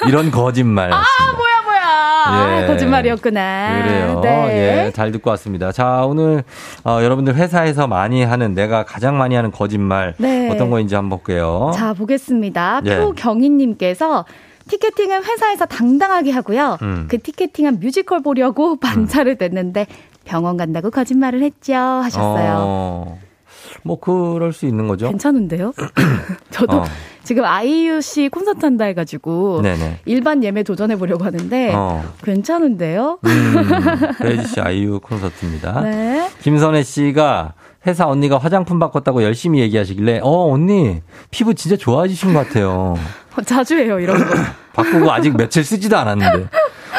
이런 거짓말. 아, 뭐야, 뭐야. 예. 거짓말이었구나. 그래요. 네. 예, 잘 듣고 왔습니다. 자, 오늘, 어, 여러분들 회사에서 많이 하는, 내가 가장 많이 하는 거짓말. 네. 어떤 거인지 한번 볼게요. 자, 보겠습니다. 예. 표경희님께서 티켓팅은 회사에서 당당하게 하고요. 음. 그 티켓팅한 뮤지컬 보려고 반차를 냈는데 병원 간다고 거짓말을 했죠. 하셨어요. 어. 뭐 그럴 수 있는 거죠. 괜찮은데요? 저도 어. 지금 아이유 씨 콘서트 한다 해가지고 네네. 일반 예매 도전해 보려고 하는데 어. 괜찮은데요? 음, 베이지 씨 아이유 콘서트입니다. 네. 김선혜 씨가 회사 언니가 화장품 바꿨다고 열심히 얘기하시길래 어 언니 피부 진짜 좋아지신 것 같아요. 자주 해요 이런 거. 바꾸고 아직 며칠 쓰지도 않았는데.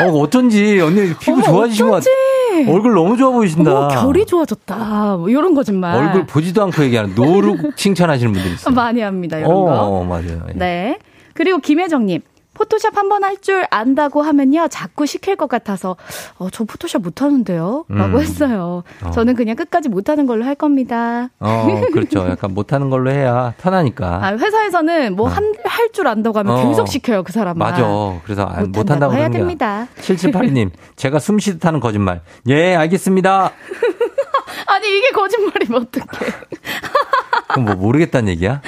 어 어쩐지 언니 피부 어머, 좋아지신 어쩐지. 것 같아. 얼굴 너무 좋아 보이신다. 어머, 결이 좋아졌다. 뭐 이런 거짓말. 얼굴 보지도 않고 얘기하는 노룩 칭찬하시는 분들이 있어요. 많이 합니다 이런 어, 거. 어, 맞아요. 예. 네. 그리고 김혜정님. 포토샵 한 번 할 줄 안다고 하면요. 자꾸 시킬 것 같아서, 어, 저 포토샵 못하는데요? 라고 음. 했어요. 어. 저는 그냥 끝까지 못하는 걸로 할 겁니다. 어, 그렇죠. 약간 못하는 걸로 해야 편하니까. 아, 회사에서는 뭐 어. 한, 할 줄 안다고 하면 어. 계속 시켜요, 그 사람은. 맞아. 그래서 아, 못한다고 해야 됩니다. 7782님, 제가 숨 쉬듯 하는 거짓말. 예, 알겠습니다. 아니, 이게 거짓말이면 어떡해. 그럼 뭐 모르겠다는 얘기야?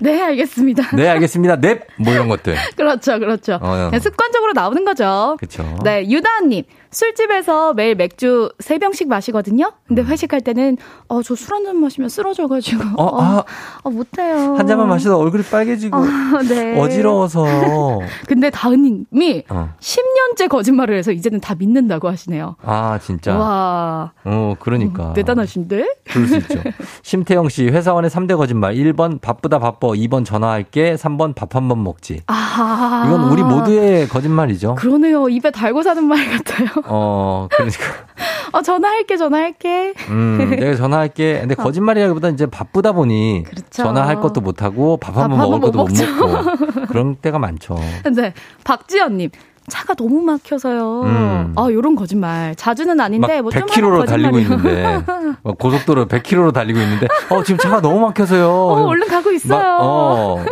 네, 알겠습니다. 네, 알겠습니다. 넵! 뭐 이런 것들. 그렇죠, 그렇죠. 어, 어. 습관적으로 나오는 거죠. 그렇죠. 네, 유다님. 술집에서 매일 맥주 3병씩 마시거든요? 근데 음. 회식할 때는, 어, 저 술 한 잔 마시면 쓰러져 가지고. 어, 어, 아, 어, 못 해요. 한 잔만 마시다 얼굴이 빨개지고. 어, 네. 어지러워서. 근데 다은 님이 어. 10년째 거짓말을 해서 이제는 다 믿는다고 하시네요. 아, 진짜. 와. 어, 그러니까. 어, 대단하신데? 그럴 수 있죠. 심태영 씨, 회사원의 3대 거짓말. 1번, 바쁘다 바빠. 2번, 전화할게. 3번, 밥 한 번 먹지. 아. 이건 우리 모두의 거짓말이죠. 그러네요. 입에 달고 사는 말 같아요. 어, 그러니까. 어, 전화할게, 전화할게. 음, 내가 전화할게. 근데 어. 거짓말이라기보다 이제 바쁘다 보니 그렇죠. 전화할 것도 못하고 밥 한번 먹을 것도 못, 못 먹고 그런 때가 많죠. 네. 박지연님. 차가 너무 막혀서요. 음. 아, 요런 거짓말. 자주는 아닌데, 뭐 100km로 달리고 있는데, 고속도로 100km로 달리고 있는데, 어, 지금 차가 너무 막혀서요. 어, 얼른 가고 있어요. 마, 어.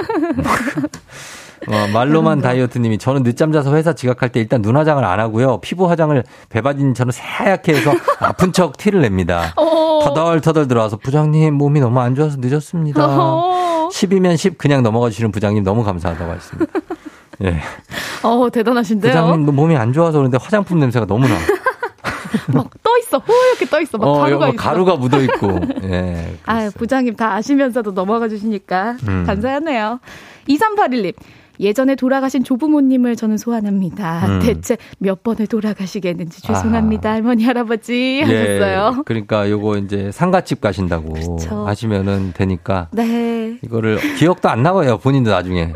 어, 말로만 다이어트님이 저는 늦잠 자서 회사 지각할 때 일단 눈 화장을 안 하고요. 피부 화장을 배바진처럼 새하얗게 해서 아픈 척 티를 냅니다. 어. 터덜터덜 들어와서 부장님 몸이 너무 안 좋아서 늦었습니다. 10이면 어. 10 그냥 넘어가 주시는 부장님 너무 감사하다고 하셨습니다. 예. 어, 대단하신데요. 부장님 몸이 안 좋아서 그런데 화장품 냄새가 너무 나. 막떠 있어. 호옇게 떠 있어. 막 어, 가루가 있어. 가루가 묻어 있고. 예. 아, 부장님 다 아시면서도 넘어가 주시니까 음. 감사하네요. 2381님. 예전에 돌아가신 조부모님을 저는 소환합니다. 음. 대체 몇 번을 돌아가시겠는지 죄송합니다. 아. 할머니, 할아버지 하셨어요. 예, 그러니까 요거 이제 상가집 가신다고 그쵸. 하시면은 되니까. 네. 이거를 기억도 안 나고요. 본인도 나중에.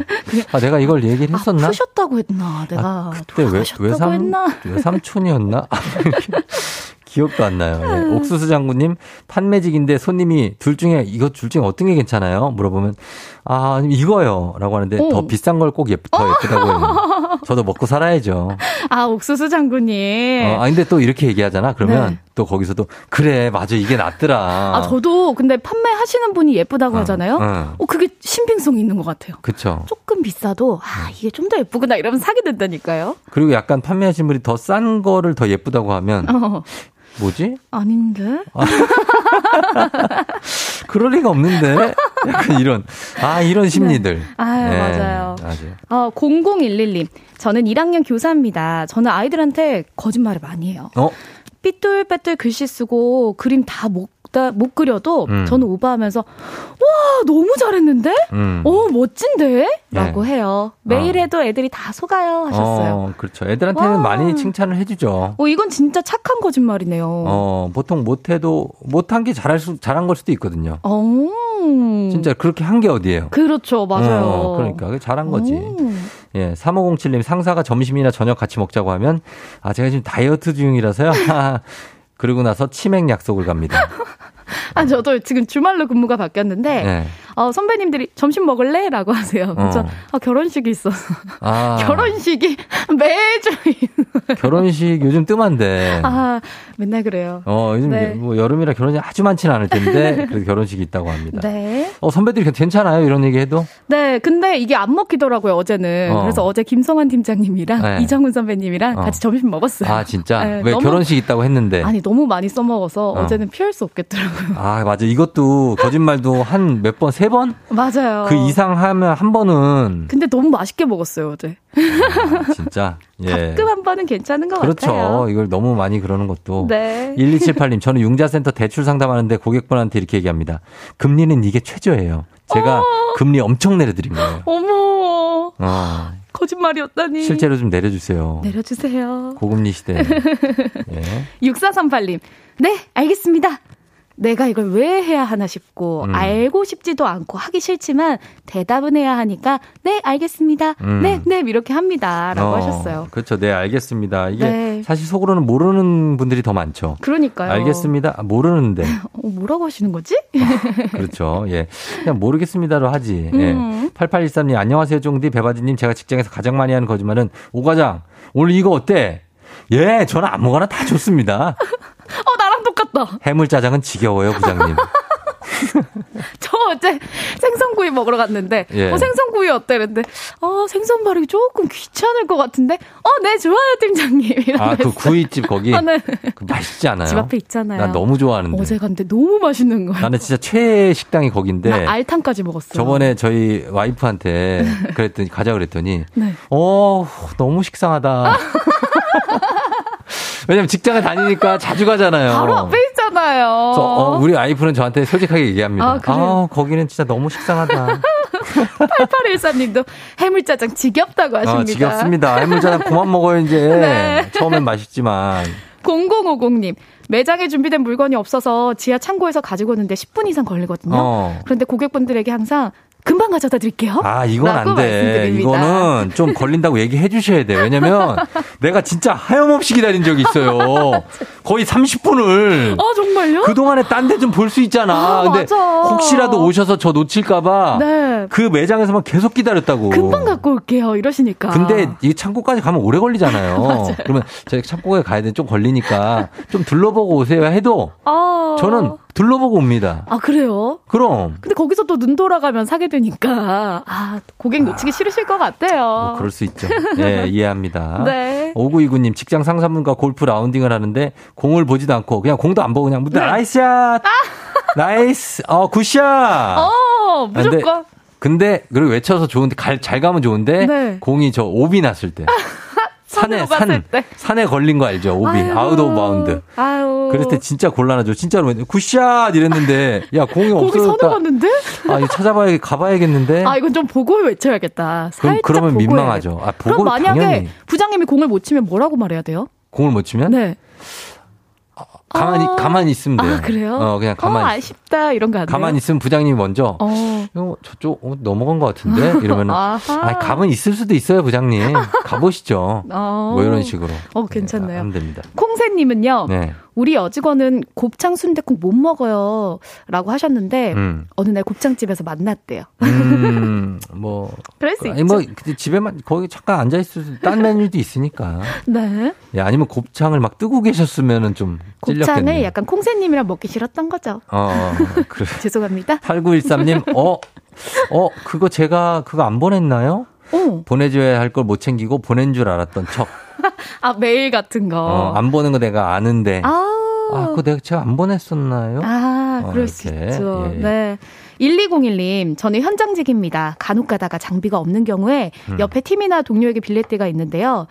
아, 내가 이걸 얘기를 아, 했었나? 아, 푸셨다고 했나? 내가 아, 그때 왜, 외삼, 외삼촌이었나? 기억도 안 나요. 네. 옥수수 장군님, 판매직인데 손님이 둘 중에 이거 둘 중에 어떤 게 괜찮아요? 물어보면 아 이거요. 라고 하는데 오. 더 비싼 걸 꼭 예쁘, 더 예쁘다고 해요. 저도 먹고 살아야죠. 아 옥수수 장군님. 어, 아 근데 또 이렇게 얘기하잖아. 그러면 네. 또 거기서도 그래 맞아 이게 낫더라. 아 저도 근데 판매하시는 분이 예쁘다고 어, 하잖아요. 어. 어 그게 신빙성이 있는 것 같아요. 그렇죠. 조금 비싸도 아 이게 좀 더 예쁘구나 이러면 사게 된다니까요. 그리고 약간 판매하신 분이 더 싼 거를 더 예쁘다고 하면 어. 뭐지? 아닌데? 그럴 리가 없는데? 약간 이런, 아, 이런 심리들. 네. 아, 네. 맞아요. 맞아요. 어, 0011님. 저는 1학년 교사입니다. 저는 아이들한테 거짓말을 많이 해요. 어? 삐뚤빼뚤 글씨 쓰고 그림 다 못 다, 못 그려도 음. 저는 오버하면서 와 너무 잘했는데 음. 어 멋진데 라고 네. 해요 매일 어. 해도 애들이 다 속아요 하셨어요 어, 그렇죠 애들한테는 와. 많이 칭찬을 해주죠 어 이건 진짜 착한 거짓말이네요 어 보통 못해도 못한 게 잘할 수 잘한 걸 수도 있거든요 어. 진짜 그렇게 한 게 어디예요 그렇죠 맞아요 어, 그러니까 잘한 거지 오. 예, 3507님 상사가 점심이나 저녁 같이 먹자고 하면 아 제가 지금 다이어트 중이라서요. 그러고 나서 치맥 약속을 갑니다. 아, 저도 지금 주말로 근무가 바뀌었는데, 네. 어, 선배님들이 점심 먹을래? 라고 하세요. 그래서, 어. 아, 결혼식이 있어서. 아. 결혼식이 매주. 결혼식 요즘 뜸한데. 아, 맨날 그래요. 어, 요즘 네. 뭐 여름이라 결혼이 아주 많지는 않을 텐데, 그래도 결혼식이 있다고 합니다. 네. 어, 선배들이 괜찮아요? 이런 얘기 해도? 네, 근데 이게 안 먹히더라고요, 어제는. 어. 그래서 어제 김성환 팀장님이랑 네. 이정훈 선배님이랑 어. 같이 점심 먹었어요. 아, 진짜? 네, 왜 너무, 결혼식 있다고 했는데? 아니, 너무 많이 써먹어서 어. 제는 피할 수 없겠더라고요. 아, 맞아. 이것도 거짓말도 한 몇 번, 세세 번? 맞아요. 그 이상 하면 한 번은. 근데 너무 맛있게 먹었어요, 어제. 아, 진짜. 예. 가끔 한 번은 괜찮은 것 그렇죠. 같아요. 그렇죠. 이걸 너무 많이 그러는 것도. 네. 1278님, 저는 융자센터 대출 상담하는데 고객분한테 이렇게 얘기합니다. 금리는 이게 최저예요. 제가 어~ 금리 엄청 내려드린 거예요. 어머. 어. 거짓말이었다니. 실제로 좀 내려주세요. 내려주세요. 고금리 시대. 예. 6438님. 네, 알겠습니다. 내가 이걸 왜 해야 하나 싶고 음. 알고 싶지도 않고 하기 싫지만 대답은 해야 하니까 네 알겠습니다. 음. 네, 네 이렇게 합니다라고 어, 하셨어요. 그렇죠. 네 알겠습니다. 이게 네. 사실 속으로는 모르는 분들이 더 많죠. 그러니까요. 알겠습니다. 아, 모르는데. 어, 뭐라고 하시는 거지? 그렇죠. 예. 그냥 모르겠습니다로 하지. 예. 음. 8813님 안녕하세요 종디 배바지님 제가 직장에서 가장 많이 하는 거짓말은 오 과장 오늘 이거 어때? 예, 저는 아무거나 다 좋습니다. 어, 나랑 똑같다. 해물짜장은 지겨워요, 부장님. 저 어제 생선구이 먹으러 갔는데, 예. 어, 생선구이 어때? 그랬는데, 어, 생선 바르기 조금 귀찮을 것 같은데, 어, 네, 좋아요, 팀장님. 아, 그 구이집 거기? 아, 네. 그 맛있지 않아요? 집 앞에 있잖아요. 나 너무 좋아하는데. 어제 갔는데 너무 맛있는 거야. 나는 진짜 최애 식당이 거긴데. 나 알탕까지 먹었어. 저번에 저희 와이프한테 그랬더니, 가자 그랬더니, 네. 어, 너무 식상하다. 왜냐면 직장을 다니니까 자주 가잖아요. 바로 앞에 있잖아요. 어, 우리 와이프는 저한테 솔직하게 얘기합니다. 아, 그래? 아 거기는 진짜 너무 식상하다. 8814님도 해물짜장 지겹다고 하십니다. 어, 지겹습니다. 해물짜장 그만 먹어요, 이제. 네. 처음엔 맛있지만. 0050님. 매장에 준비된 물건이 없어서 지하 창고에서 가지고 오는데 10분 이상 걸리거든요. 어. 그런데 고객분들에게 항상 금방 가져다 드릴게요. 아, 이건 안 돼. 이거는 좀 걸린다고 얘기해 주셔야 돼요. 왜냐면 내가 진짜 하염없이 기다린 적이 있어요. 거의 30분을. 아, 정말요? 그동안에 딴 데 좀 볼 수 있잖아. 아, 근데 맞아. 혹시라도 오셔서 저 놓칠까봐 네. 그 매장에서만 계속 기다렸다고. 금방 갖고 올게요. 이러시니까. 근데 이 창고까지 가면 오래 걸리잖아요. 그러면 저희 창고에 가야 돼. 좀 걸리니까 좀 둘러보고 오세요 해도 아. 저는 둘러보고 옵니다. 아, 그래요? 그럼. 근데 거기서 또 눈 돌아가면 사게 되니까, 아, 고객 놓치기 아, 싫으실 것 같아요. 뭐 그럴 수 있죠. 예, 이해합니다. 네. 5929님, 직장 상사분과 골프 라운딩을 하는데, 공을 보지도 않고, 그냥 공도 안 보고, 그냥, 네. nice shot! 아! nice! 어, good shot! 어, 무조건. 근데, 근데, 그리고 외쳐서 좋은데, 갈, 잘 가면 좋은데, 네. 공이 저 오비 났을 때. 산에 산 때. 산에 걸린 거 알죠? 오비 아유. out of bound. 아유. 그랬을 때 진짜 곤란하죠. 진짜로 good shot 이랬는데 야 공이 없어졌다. 봤는데? 아 이거 찾아봐야 가봐야겠는데. 아 이건 좀 보고 외쳐야겠다. 살짝 그럼, 그러면 민망하죠. 아 보고 그럼 만약에 당연히. 부장님이 공을 못 치면 뭐라고 말해야 돼요? 공을 못 치면? 네. 가만히 아~ 가만히 있으면 돼요. 아, 그래요? 어, 그냥 가만히. 어, 아쉽다 이런 거안 돼요? 가만히 있으면 부장님이 먼저 어, 어 저쪽 어, 넘어간 것 같은데 이러면 아, 가만히 있을 수도 있어요, 부장님. 가보시죠. 어. 뭐 이런 식으로. 어, 괜찮네요. 네, 하면 됩니다. 콩새님은요. 네. 우리 여직원은 곱창 순대국 못 먹어요. 라고 하셨는데, 음. 어느 날 곱창집에서 만났대요. 음, 뭐. 그럴 수 아니, 있죠. 뭐, 집에만, 거기 잠깐 앉아있을 딴 메뉴도 있으니까. 네. 예, 아니면 곱창을 막 뜨고 계셨으면은 좀. 곱창을 찔렸겠네요. 약간 콩새님이랑 먹기 싫었던 거죠. 어, 그래. 죄송합니다. 8913님, 어, 어, 그거 제가 그거 안 보냈나요? 어. 보내줘야 할 걸 못 챙기고 보낸 줄 알았던 척. 아, 메일 같은 거. 어, 안 보는 거 내가 아는데. 아, 아 그거 내가 제가 안 보냈었나요? 아, 어, 그럴 수 있죠. 예. 네. 1201님, 저는 현장직입니다. 간혹 가다가 장비가 없는 경우에 음. 옆에 팀이나 동료에게 빌릴 때가 있는데요.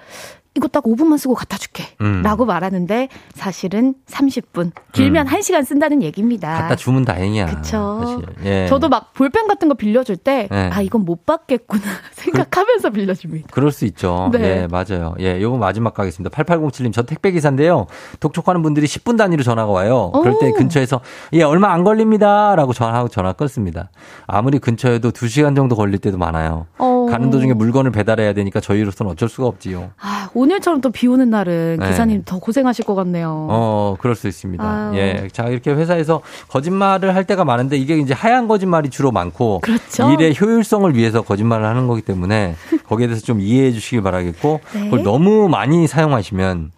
이거 딱 5분만 쓰고 갖다 줄게. 음. 라고 말하는데 사실은 30분. 길면 음. 1시간 쓴다는 얘기입니다. 갖다 주면 다행이야. 그쵸. 예. 저도 막 볼펜 같은 거 빌려줄 때, 예. 아, 이건 못 받겠구나 생각하면서 그, 빌려줍니다. 그럴 수 있죠. 네. 예, 맞아요. 예, 요거 마지막 가겠습니다. 8807님, 저 택배기사인데요. 독촉하는 분들이 10분 단위로 전화가 와요. 그럴 때 근처에서, 예, 얼마 안 걸립니다. 라고 전화하고 전화 끊습니다. 아무리 근처에도 2시간 정도 걸릴 때도 많아요. 오. 가는 도중에 물건을 배달해야 되니까 저희로서는 어쩔 수가 없지요. 아, 오늘처럼 또 비 오는 날은 네. 기사님 더 고생하실 것 같네요. 어, 그럴 수 있습니다. 아유. 예. 자, 이렇게 회사에서 거짓말을 할 때가 많은데 이게 이제 하얀 거짓말이 주로 많고 그렇죠. 일의 효율성을 위해서 거짓말을 하는 거기 때문에 거기에 대해서 좀 이해해 주시길 바라겠고 네. 그걸 너무 많이 사용하시면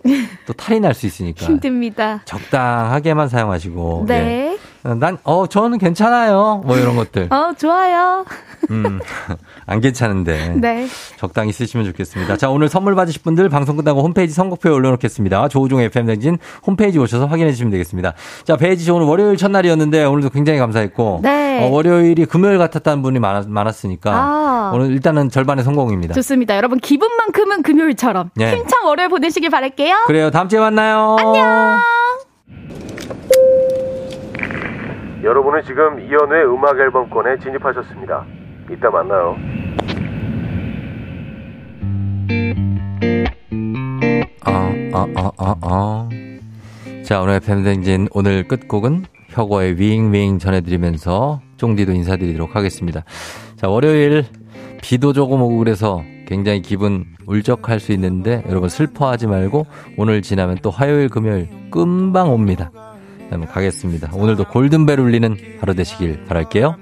또 탈이 날 수 있으니까 힘듭니다. 적당하게만 사용하시고 네. 예. 난, 어, 저는 괜찮아요. 뭐 이런 것들. 어, 좋아요. 음, 안 괜찮은데. 네. 적당히 쓰시면 좋겠습니다. 자, 오늘 선물 받으실 분들 방송 끝나고 홈페이지 선곡표에 올려놓겠습니다. 조우종 FM 댕진 홈페이지 오셔서 확인해 주시면 되겠습니다. 자, 베이지 씨 오늘 월요일 첫날이었는데 오늘도 굉장히 감사했고. 네. 어, 월요일이 금요일 같았다는 분이 많았, 많았으니까. 아. 오늘 일단은 절반의 성공입니다. 좋습니다. 여러분, 기분만큼은 금요일처럼. 네. 힘찬 월요일 보내시길 바랄게요. 그래요. 다음 주에 만나요. 안녕. 여러분은 지금 이연우의 음악 앨범권에 진입하셨습니다. 이따 만나요. 아, 아, 아, 아, 아. 자, 오늘 팬댕진 오늘 끝곡은 혁오의 윙윙 전해드리면서 쫑디도 인사드리도록 하겠습니다. 자, 월요일 비도 조금 오고 그래서 굉장히 기분 울적할 수 있는데 여러분 슬퍼하지 말고 오늘 지나면 또 화요일, 금요일 금방 옵니다. 가겠습니다. 오늘도 골든벨 울리는 하루 되시길 바랄게요.